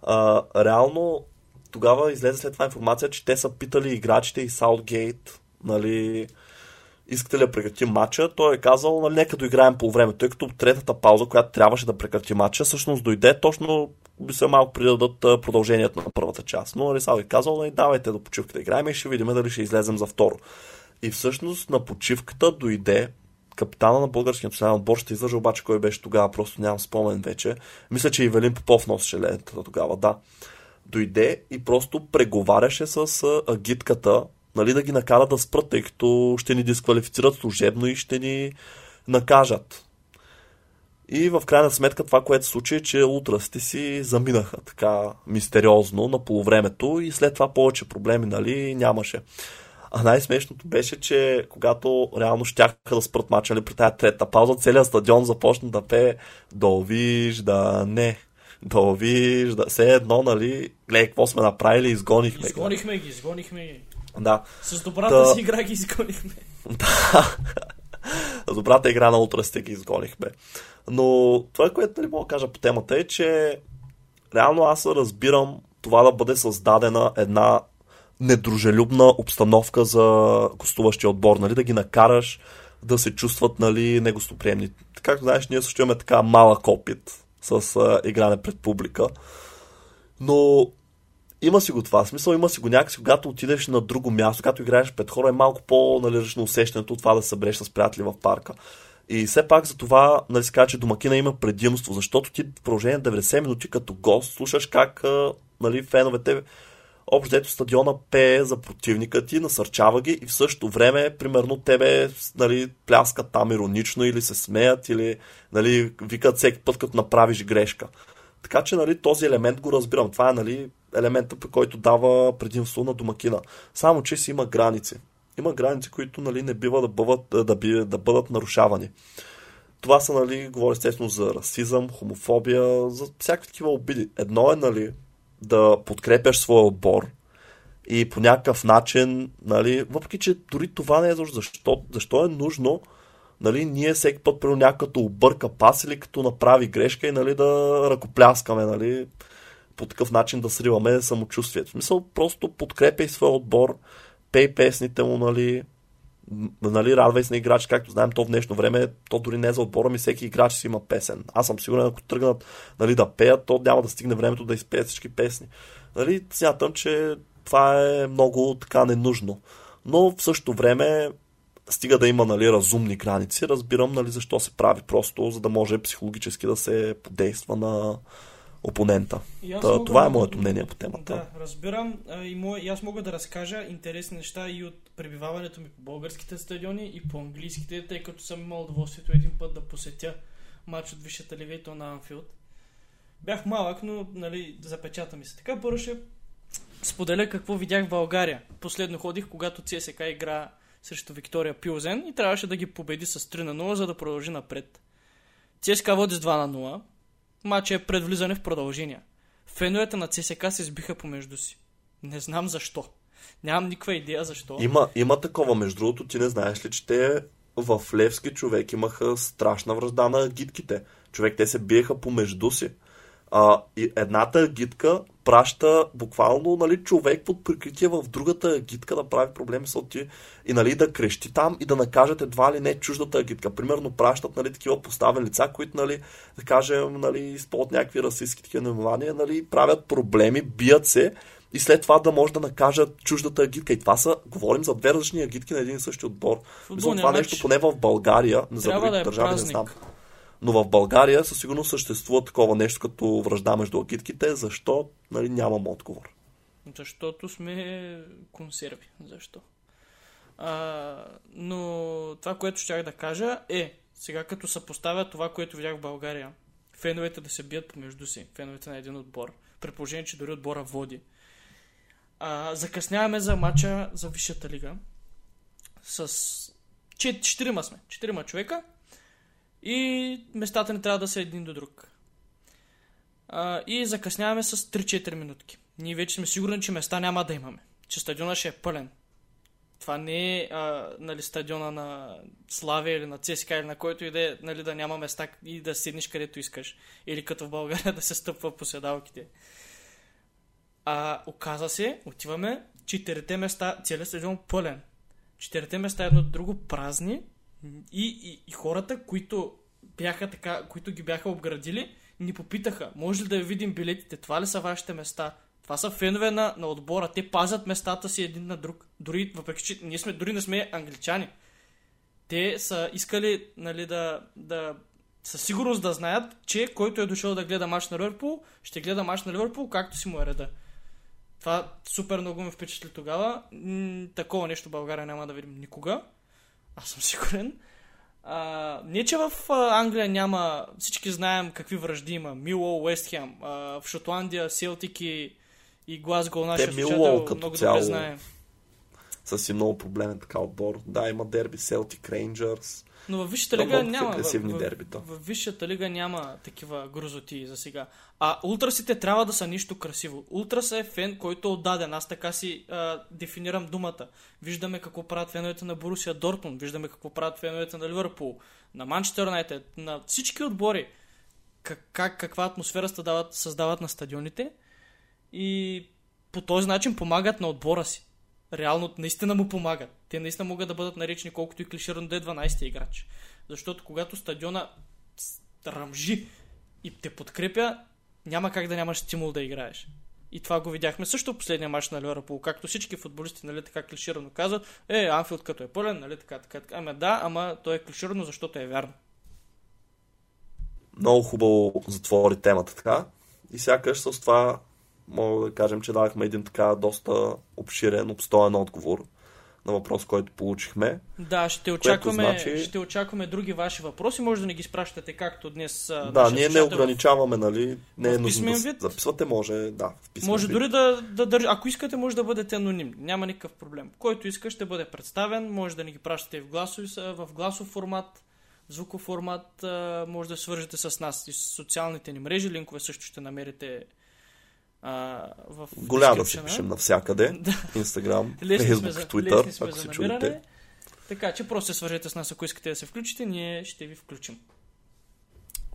А, реално, тогава излезе след това информация, че те са питали играчите и Саутгейт, нали, искате ли да прекратим матча, той е казал, нали, нека да играем по време, тъй като третата пауза, която трябваше да прекрати матча, всъщност дойде точно би се малко преди да дадат продължението на първата част. Но Рисал е казал, нали, давайте до почивка да играем и ще видим дали ще излезем за второ. И всъщност на почивката дойде капитана на българския национален отбор, ще излъжа обаче кой беше тогава, просто нямам спомен вече. Мисля, че Ивелин Попов носеше лентата тогава, да. Дойде и просто преговаряше с агитката нали, да ги накарат да спрат, тъй като ще ни дисквалифицират служебно и ще ни накажат. И в крайна сметка това, което случи е, че утрасите си заминаха така мистериозно на полувремето и след това повече проблеми нали, нямаше. А най-смешното беше, че когато реално щяха да спрат мача нали, при тази трета пауза, целият стадион започна да пее да не. да Все едно, нали, гледай какво сме направили, изгонихме. Изгонихме ги, изгонихме ги. Да. С добрата да... си игра ги изгонихме. Да. С добрата игра на утре сте ги изгонихме. Но това, което не мога да кажа по темата е, че реално аз разбирам това да бъде създадена една недружелюбна обстановка за гостуващия отбор, нали, да ги накараш да се чувстват нали, негостоприемни. Както знаеш, ние също имаме така малък опит с а, игране пред публика. Но има си го това. Смисъл има си го някакси, когато отидеш на друго място, когато играеш пред хора, е малко по-належно усещането от това да се събереш с приятели в парка. И все пак за това, нали, казва, че домакина има предимство, защото ти в продължение 90 минути като гост слушаш как нали, феновете общо ето стадиона пее за противника ти, насърчава ги и в същото време, примерно, тебе нали, пляскат там иронично или се смеят или нали, викат всеки път, като направиш грешка. Така че нали, този елемент го разбирам. Това е нали, елемента, по който дава предимство на домакина. Само, че си има граници. Има граници, които нали, не бива да бъдат, да, би, да бъдат нарушавани. Това са, нали, говоря естествено за расизъм, хомофобия, за всякакви такива обиди. Едно е, нали, да подкрепяш своя отбор и по някакъв начин, нали, въпреки, че дори това не е защо, защо, защо е нужно нали, ние всеки път при някакъв обърка пас или като направи грешка и нали, да ръкопляскаме, нали, по такъв начин да сриваме самочувствието. В смисъл, просто подкрепяй своя отбор, пей песните му, нали, нали, радвай се на играч, както знаем, то в днешно време, то дори не е за отбора ми, всеки играч си има песен. Аз съм сигурен, ако тръгнат нали, да пеят, то няма да стигне времето да изпеят всички песни. Нали, смятам, че това е много така ненужно. Но в същото време стига да има нали, разумни граници, разбирам нали, защо се прави. Просто за да може психологически да се подейства на опонента. Та, мога, това е моето мнение по темата. Да, разбирам. И, мое, и аз мога да разкажа интересни неща и от пребиваването ми по българските стадиони и по английските, тъй като съм имал удоволствието един път да посетя матч от Висшата левито на Анфилд. Бях малък, но нали, запечата ми се. Така първо ще споделя какво видях в България. Последно ходих, когато ЦСК игра срещу Виктория Пилзен и трябваше да ги победи с 3 на 0, за да продължи напред. ЦСКА води с 2 на 0. Матчът е пред в продължение. Феновете на ЦСКА се сбиха помежду си. Не знам защо. Нямам никаква идея защо. Има, има такова, между другото, ти не знаеш ли, че те в Левски човек имаха страшна връжда на гидките. Човек, те се биеха помежду си. А, и едната гидка праща буквално нали, човек под прикритие в другата гидка да прави проблеми с ти и нали, да крещи там и да накажат едва ли не чуждата гидка. Примерно пращат нали, такива поставени лица, които нали, да кажем, нали, използват някакви расистски такива наименования, нали, правят проблеми, бият се и след това да може да накажат чуждата агитка. И това са, говорим за две различни агитки на един и същи отбор. Мисля, това нещо поне в България, не за другите да е държави празник. не знам. Но в България със сигурност съществува такова нещо като връжда между агитките. Защо? Нали, нямам отговор. Защото сме консерви. Защо? А, но това, което щях да кажа е, сега като съпоставя това, което видях в България, феновете да се бият помежду си, феновете на един отбор, при положение, че дори отбора води. А, закъсняваме за матча за Висшата лига с чет- четирима сме, четирима човека и местата ни трябва да са един до друг. А, и закъсняваме с 3-4 минутки. Ние вече сме сигурни, че места няма да имаме. Че стадиона ще е пълен. Това не е а, нали, стадиона на Славия или на ЦСКА или на който и да е, нали, да няма места и да седнеш където искаш. Или като в България да се стъпва по седалките. А оказа се, отиваме, четирите места, целият стадион пълен. Четирите места едно друго празни и, и, и хората, които бяха така, които ги бяха обградили, ни попитаха, може ли да ви видим билетите, това ли са вашите места? Това са фенове на, на отбора, те пазят местата си един на друг. Дори, въпреки че ние сме, дори не сме англичани. Те са искали нали, да, да със сигурност да знаят, че който е дошъл да гледа мач на Ливърпул, ще гледа мач на Ливърпул, както си му е реда. Това супер много ме впечатли тогава. М- такова нещо в България няма да видим никога. Аз съм сигурен. А, не, че в Англия няма, всички знаем какви връжди има. Мило, Уестхем, в Шотландия, Селтик и, и Глазго, нашия слушател, като много цяло добре знае. Са си много проблемен така отбор. Да, има дерби Celtic Rangers. Но във Висшата лига няма. агресивни дербита. В, в Висшата лига няма такива грозоти за сега. А ултрасите трябва да са нищо красиво. Ултрас е фен, който е отдаден. Аз така си а, дефинирам думата. Виждаме какво правят феновете на Борусия Дортмунд, виждаме какво правят феновете на Ливърпул, на Манчестър Юнайтед, на всички отбори. Как, как, каква атмосфера създават, създават на стадионите и по този начин помагат на отбора си. Реално, наистина му помагат. Те наистина могат да бъдат наречени колкото и клиширано да е 12 играч. Защото когато стадиона ръмжи и те подкрепя, няма как да нямаш стимул да играеш. И това го видяхме също в последния матч на Ливърпул. Както всички футболисти, нали, така клиширано казват, е, Анфилд като е пълен, нали, така, така, така. Ами да, ама то е клиширано, защото е вярно. Много хубаво затвори темата така. И сякаш с това мога да кажем, че дадахме един така доста обширен, обстоен отговор на въпрос, който получихме. Да, ще очакваме, значи- ще очакваме други ваши въпроси. Може да ни ги спращате както днес. Да, ние не ограничаваме, нали? Не е В нужно да вид? записвате, може, да, в Може вид. дори да, да държи. Ако искате, може да бъдете анонимни. Няма никакъв проблем. Който иска, ще бъде представен. Може да ни ги пращате в гласов, в гласов формат, в звуков формат. Може да свържете с нас и с социалните ни мрежи. Линкове също ще намерите а, в Голямо description-а. пишем навсякъде. Инстаграм, лесни сме ако се чудите. Така че просто се свържете с нас, ако искате да се включите, ние ще ви включим.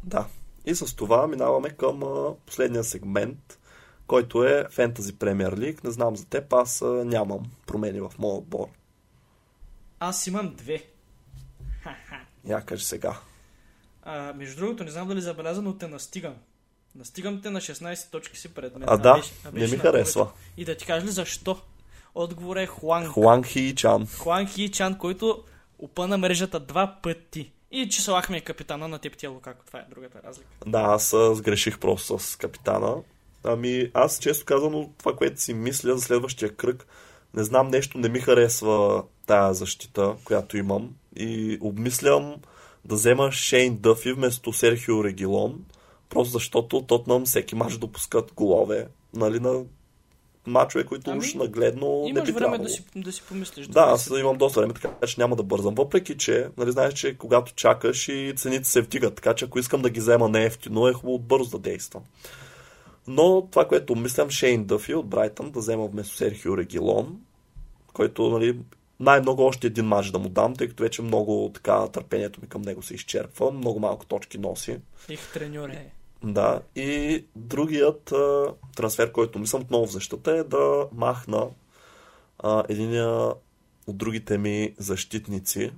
Да. И с това минаваме към а, последния сегмент, който е Fantasy Premier League. Не знам за теб, аз а, нямам промени в моя отбор. Аз имам две. Я кажи сега. А, между другото, не знам дали забеляза, но те настигам. Настигам те на 16 точки си пред мен. А, да, беше- не беше ми на харесва. повече. И да ти кажа ли защо? Отговор е Хуанг. Хуан Хи Чан. Хуанг Хи Чан, който опъна мрежата два пъти. И че Салах ми е капитана на Типтия Лукако. Това е другата разлика. Да, аз а, сгреших просто с капитана. Ами, аз често казано това, което си мисля за следващия кръг, не знам, нещо не ми харесва тая защита, която имам. И обмислям да взема Шейн Дъфи вместо Серхио Регилон, просто защото Тотнам всеки мач допускат голове, нали, на мачове, които Ами, уж нагледно не Имаш би време трябвало. да си, да си помислиш. Да, да аз имам доста време, така че няма да бързам. Въпреки, че, нали знаеш, че когато чакаш и цените се вдигат, така че ако искам да ги взема не ефтино, е хубаво бързо да действам. Но това, което мислям, Шейн Дъфи от Брайтън да взема вместо Серхио Регилон, който, нали, най-много още един мач да му дам, тъй като вече много така търпението ми към него се изчерпва, много малко точки носи. Их треньор е. Да, и другият а, трансфер, който мислям отново в защита е да махна а, единия от другите ми защитници,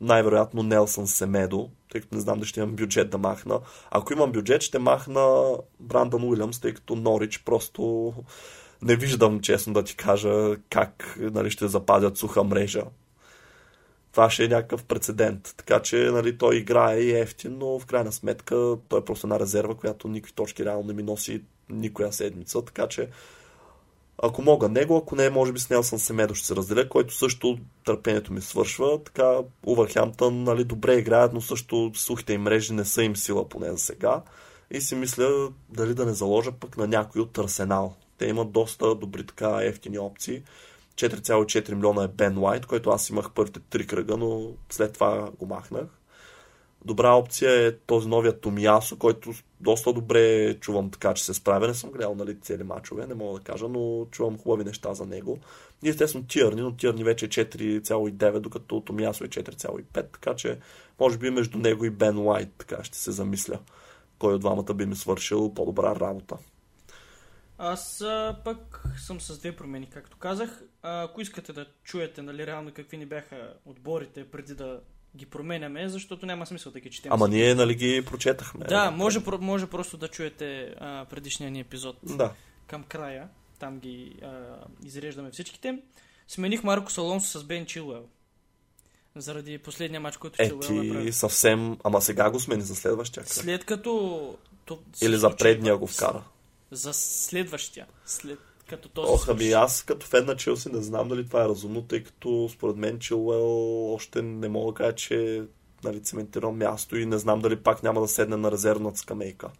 най-вероятно Нелсън Семедо, тъй като не знам дали ще имам бюджет да махна. Ако имам бюджет, ще махна Брандън Уилямс, тъй като Норич просто не виждам, честно да ти кажа, как нали, ще запазят суха мрежа. Това ще е някакъв прецедент. Така че нали, той играе и ефтин, но в крайна сметка той е просто една резерва, която никакви точки реално не ми носи никоя седмица. Така че ако мога него, ако не, може би с Нелсън Семедо ще се разделя, който също търпението ми свършва. Така, Увърхемптън нали, добре играят, но също сухите им мрежи не са им сила поне за сега. И си мисля дали да не заложа пък на някой от Арсенал. Те имат доста добри така ефтини опции. 4,4 милиона е Бен Уайт, който аз имах първите три кръга, но след това го махнах. Добра опция е този новия Томиясо, който доста добре чувам така, че се справя. Не съм гледал нали, цели мачове, не мога да кажа, но чувам хубави неща за него. И естествено Тирни, но Тирни вече е 4,9, докато Томиясо е 4,5, така че може би между него и Бен Уайт така ще се замисля. Кой от двамата би ми свършил по-добра работа. Аз а, пък съм с две промени, както казах. А, ако искате да чуете нали, реално какви ни бяха отборите преди да ги променяме, защото няма смисъл да ги четем. Ама ние нали ги прочетахме. Да, може, може просто да чуете а, предишния ни епизод Да. към края. Там ги а, изреждаме всичките. Смених Марко Салонсо с Бен Чилуел. Заради последния матч, който Е, Чилуел направи. ти съвсем... Ама сега го смени за следващия кръг. След като... То, Или за предния го вкара. За следващия. След като този Ох, ами аз като фен на Челси не знам дали това е разумно, тъй като според мен Чилуел още не мога да кажа, че е нали, цементирано място и не знам дали пак няма да седне на резервната скамейка.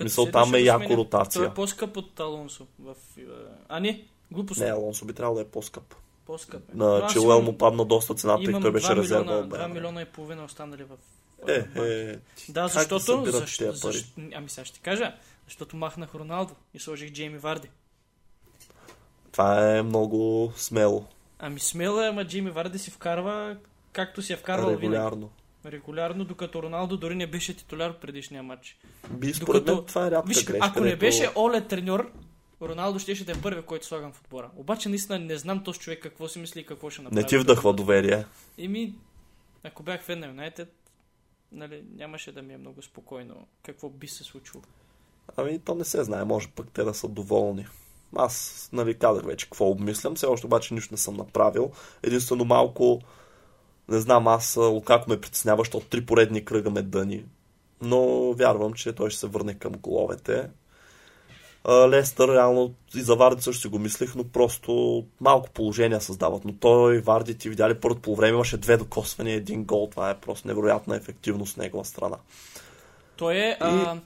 Е, Мисъл, там е яко сменя. ротация. Той е по-скъп от Алонсо. В... е, А не, глупост. Не, Алонсо би трябвало да е по-скъп. По-скъп. е. На имам- му падна доста цената, като той беше 2 резерва. милиона, от 2 Байерн. милиона и половина останали в... Е, е, Да, защото... пари? защо, ами сега ще кажа. Защото махнах Роналдо и сложих Джейми Варди. Това е много смело. Ами смело е, ама Джейми Варди си вкарва както си е вкарвал винаги. Регулярно. Регулярно, докато Роналдо дори не беше титуляр в предишния матч. Би, Докато- мен това е рядка Виж, грешка. ако не дето- беше Оле треньор, Роналдо щеше да е първи, който слагам в отбора. Обаче наистина не знам този човек какво си мисли и какво ще направи. Не ти вдъхва доверие. Еми, ако бях фен на Юнайтед, нали, нямаше да ми е много спокойно какво би се случило. Ами, то не се знае, може пък те да са доволни. Аз, нали, казах вече какво обмислям, все още обаче нищо не съм направил. Единствено малко, не знам, аз Лукако ме притеснява, защото три поредни кръга ме дъни. Но вярвам, че той ще се върне към головете. Лестър, реално, и за Варди също си го мислех, но просто малко положения създават. Но той, Варди, ти видяли първото по време, имаше две докосвания, един гол. Това е просто невероятна ефективност с негова страна. Той е а,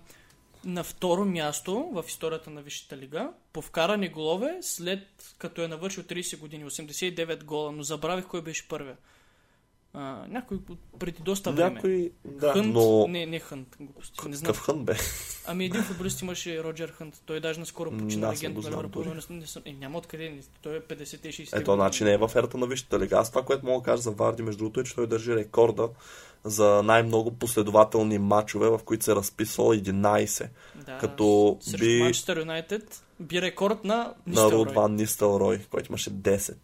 на второ място в историята на Висшата лига по вкарани голове, след като е навършил 30 години, 89 гола, но забравих кой беше първия. А, някой преди доста време. Някой, да, Хънт, но... не, не Хънт, глупости, не знам. Какъв хън бе? Ами един футболист имаше Роджер Хънт, той даже наскоро почина легенда на Ливърпул, но не съм, е, няма откъде, не- той е 50-60 Ето, значи не е в ерата на Висшата лига. Аз това, което мога да кажа за Варди, между другото, е, че той държи рекорда за най-много последователни матчове, в които се е разписал 11. Да, като би- Манчестър Юнайтед би рекорд на на Нистелрой. Руд Ван Нистелрой, който имаше 10.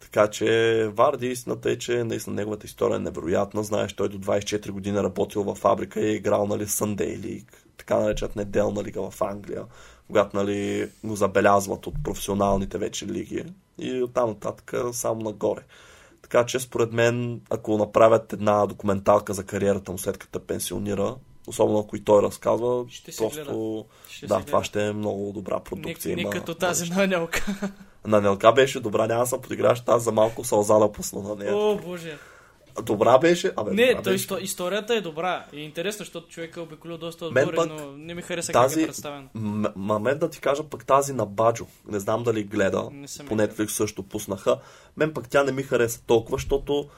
Така че Варди, истината е, че наистина неговата история е невероятна. Знаеш, той до 24 години е работил във фабрика и е играл нали, Sunday League, така наречат неделна лига в Англия, когато нали, го забелязват от професионалните вече лиги. И оттам нататък само нагоре. Така че според мен, ако направят една документалка за кариерата му след като пенсионира, особено ако и той разказва, Ще просто Ще да, това ще е много добра Не, продукция. не има като тази на Нелка. На Нелка беше добра, няма да се подиграш, тази за малко сълза да пусна на нея. О, боже. Добра беше, абе, Не, добра той, беше. исто- историята е добра. И е интересно, защото човек е обиколил доста отбори, пък но не ми хареса тази- как е представен. М- ма мен да ти кажа пък тази на Баджо. Не знам дали гледа. По Netflix също пуснаха. Мен пък тя не ми хареса толкова, защото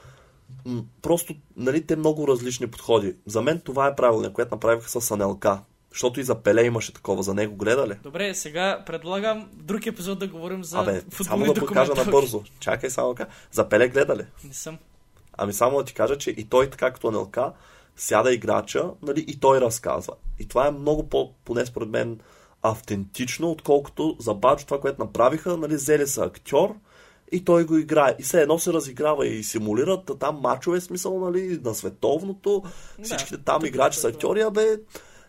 м- просто, нали, те много различни подходи. За мен това е правилно, което направиха с Анелка. Защото и за Пеле имаше такова. За него гледа ли? Добре, сега предлагам друг епизод да говорим за Абе, само да го кажа документалки. набързо. Чакай само кажа. За Пеле гледа ли? Не съм. Ами само да ти кажа, че и той, така като Анелка, сяда играча, нали, и той разказва. И това е много по, поне според мен, автентично, отколкото за Баджо това, което направиха, нали, взели са актьор и той го играе. И все едно се разиграва и симулират а там мачове, смисъл, нали, на световното. Да, Всичките там тук играчи са актьори, абе,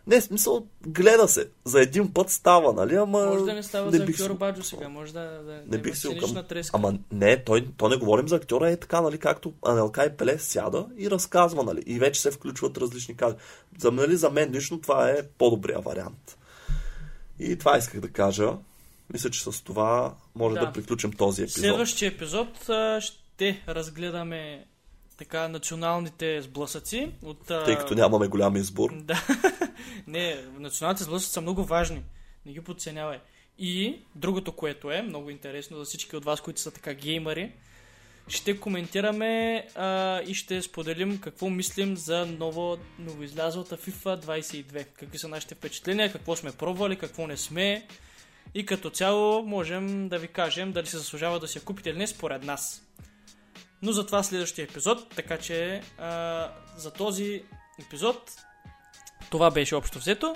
Не, смисъл, гледа се. За един път става, нали? Ама... Може да не става не за актьор си- Баджо сега, може да, да, Не да бих си окъм. треска. Ама не, той, то не говорим за актьора, е така, нали, както Анелка и Пеле сяда и разказва, нали, и вече се включват различни кази. За, нали, за мен лично това е по-добрия вариант. И това исках да кажа. Мисля, че с това може да, Да. приключим този епизод. Следващия епизод ще разгледаме така националните сблъсъци от... Тъй като нямаме голям избор. Да. не, националните сблъсъци са много важни. Не ги подценявай. И другото, което е много интересно за всички от вас, които са така геймари, ще коментираме а, и ще споделим какво мислим за ново, новоизлязлата FIFA 22. Какви са нашите впечатления, какво сме пробвали, какво не сме. И като цяло можем да ви кажем дали се заслужава да я купите или не според нас. Но за това следващия епизод, така че а, за този епизод това беше общо взето.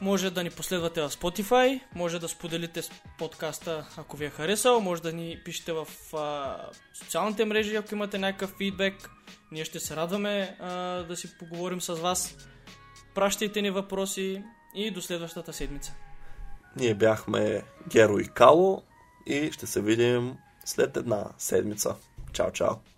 Може да ни последвате в Spotify, може да споделите подкаста, ако ви е харесал, може да ни пишете в а, социалните мрежи, ако имате някакъв фидбек. Ние ще се радваме а, да си поговорим с вас. Пращайте ни въпроси и до следващата седмица. Ние бяхме Геро и Кало и ще се видим след една седмица. Ciao, ciao.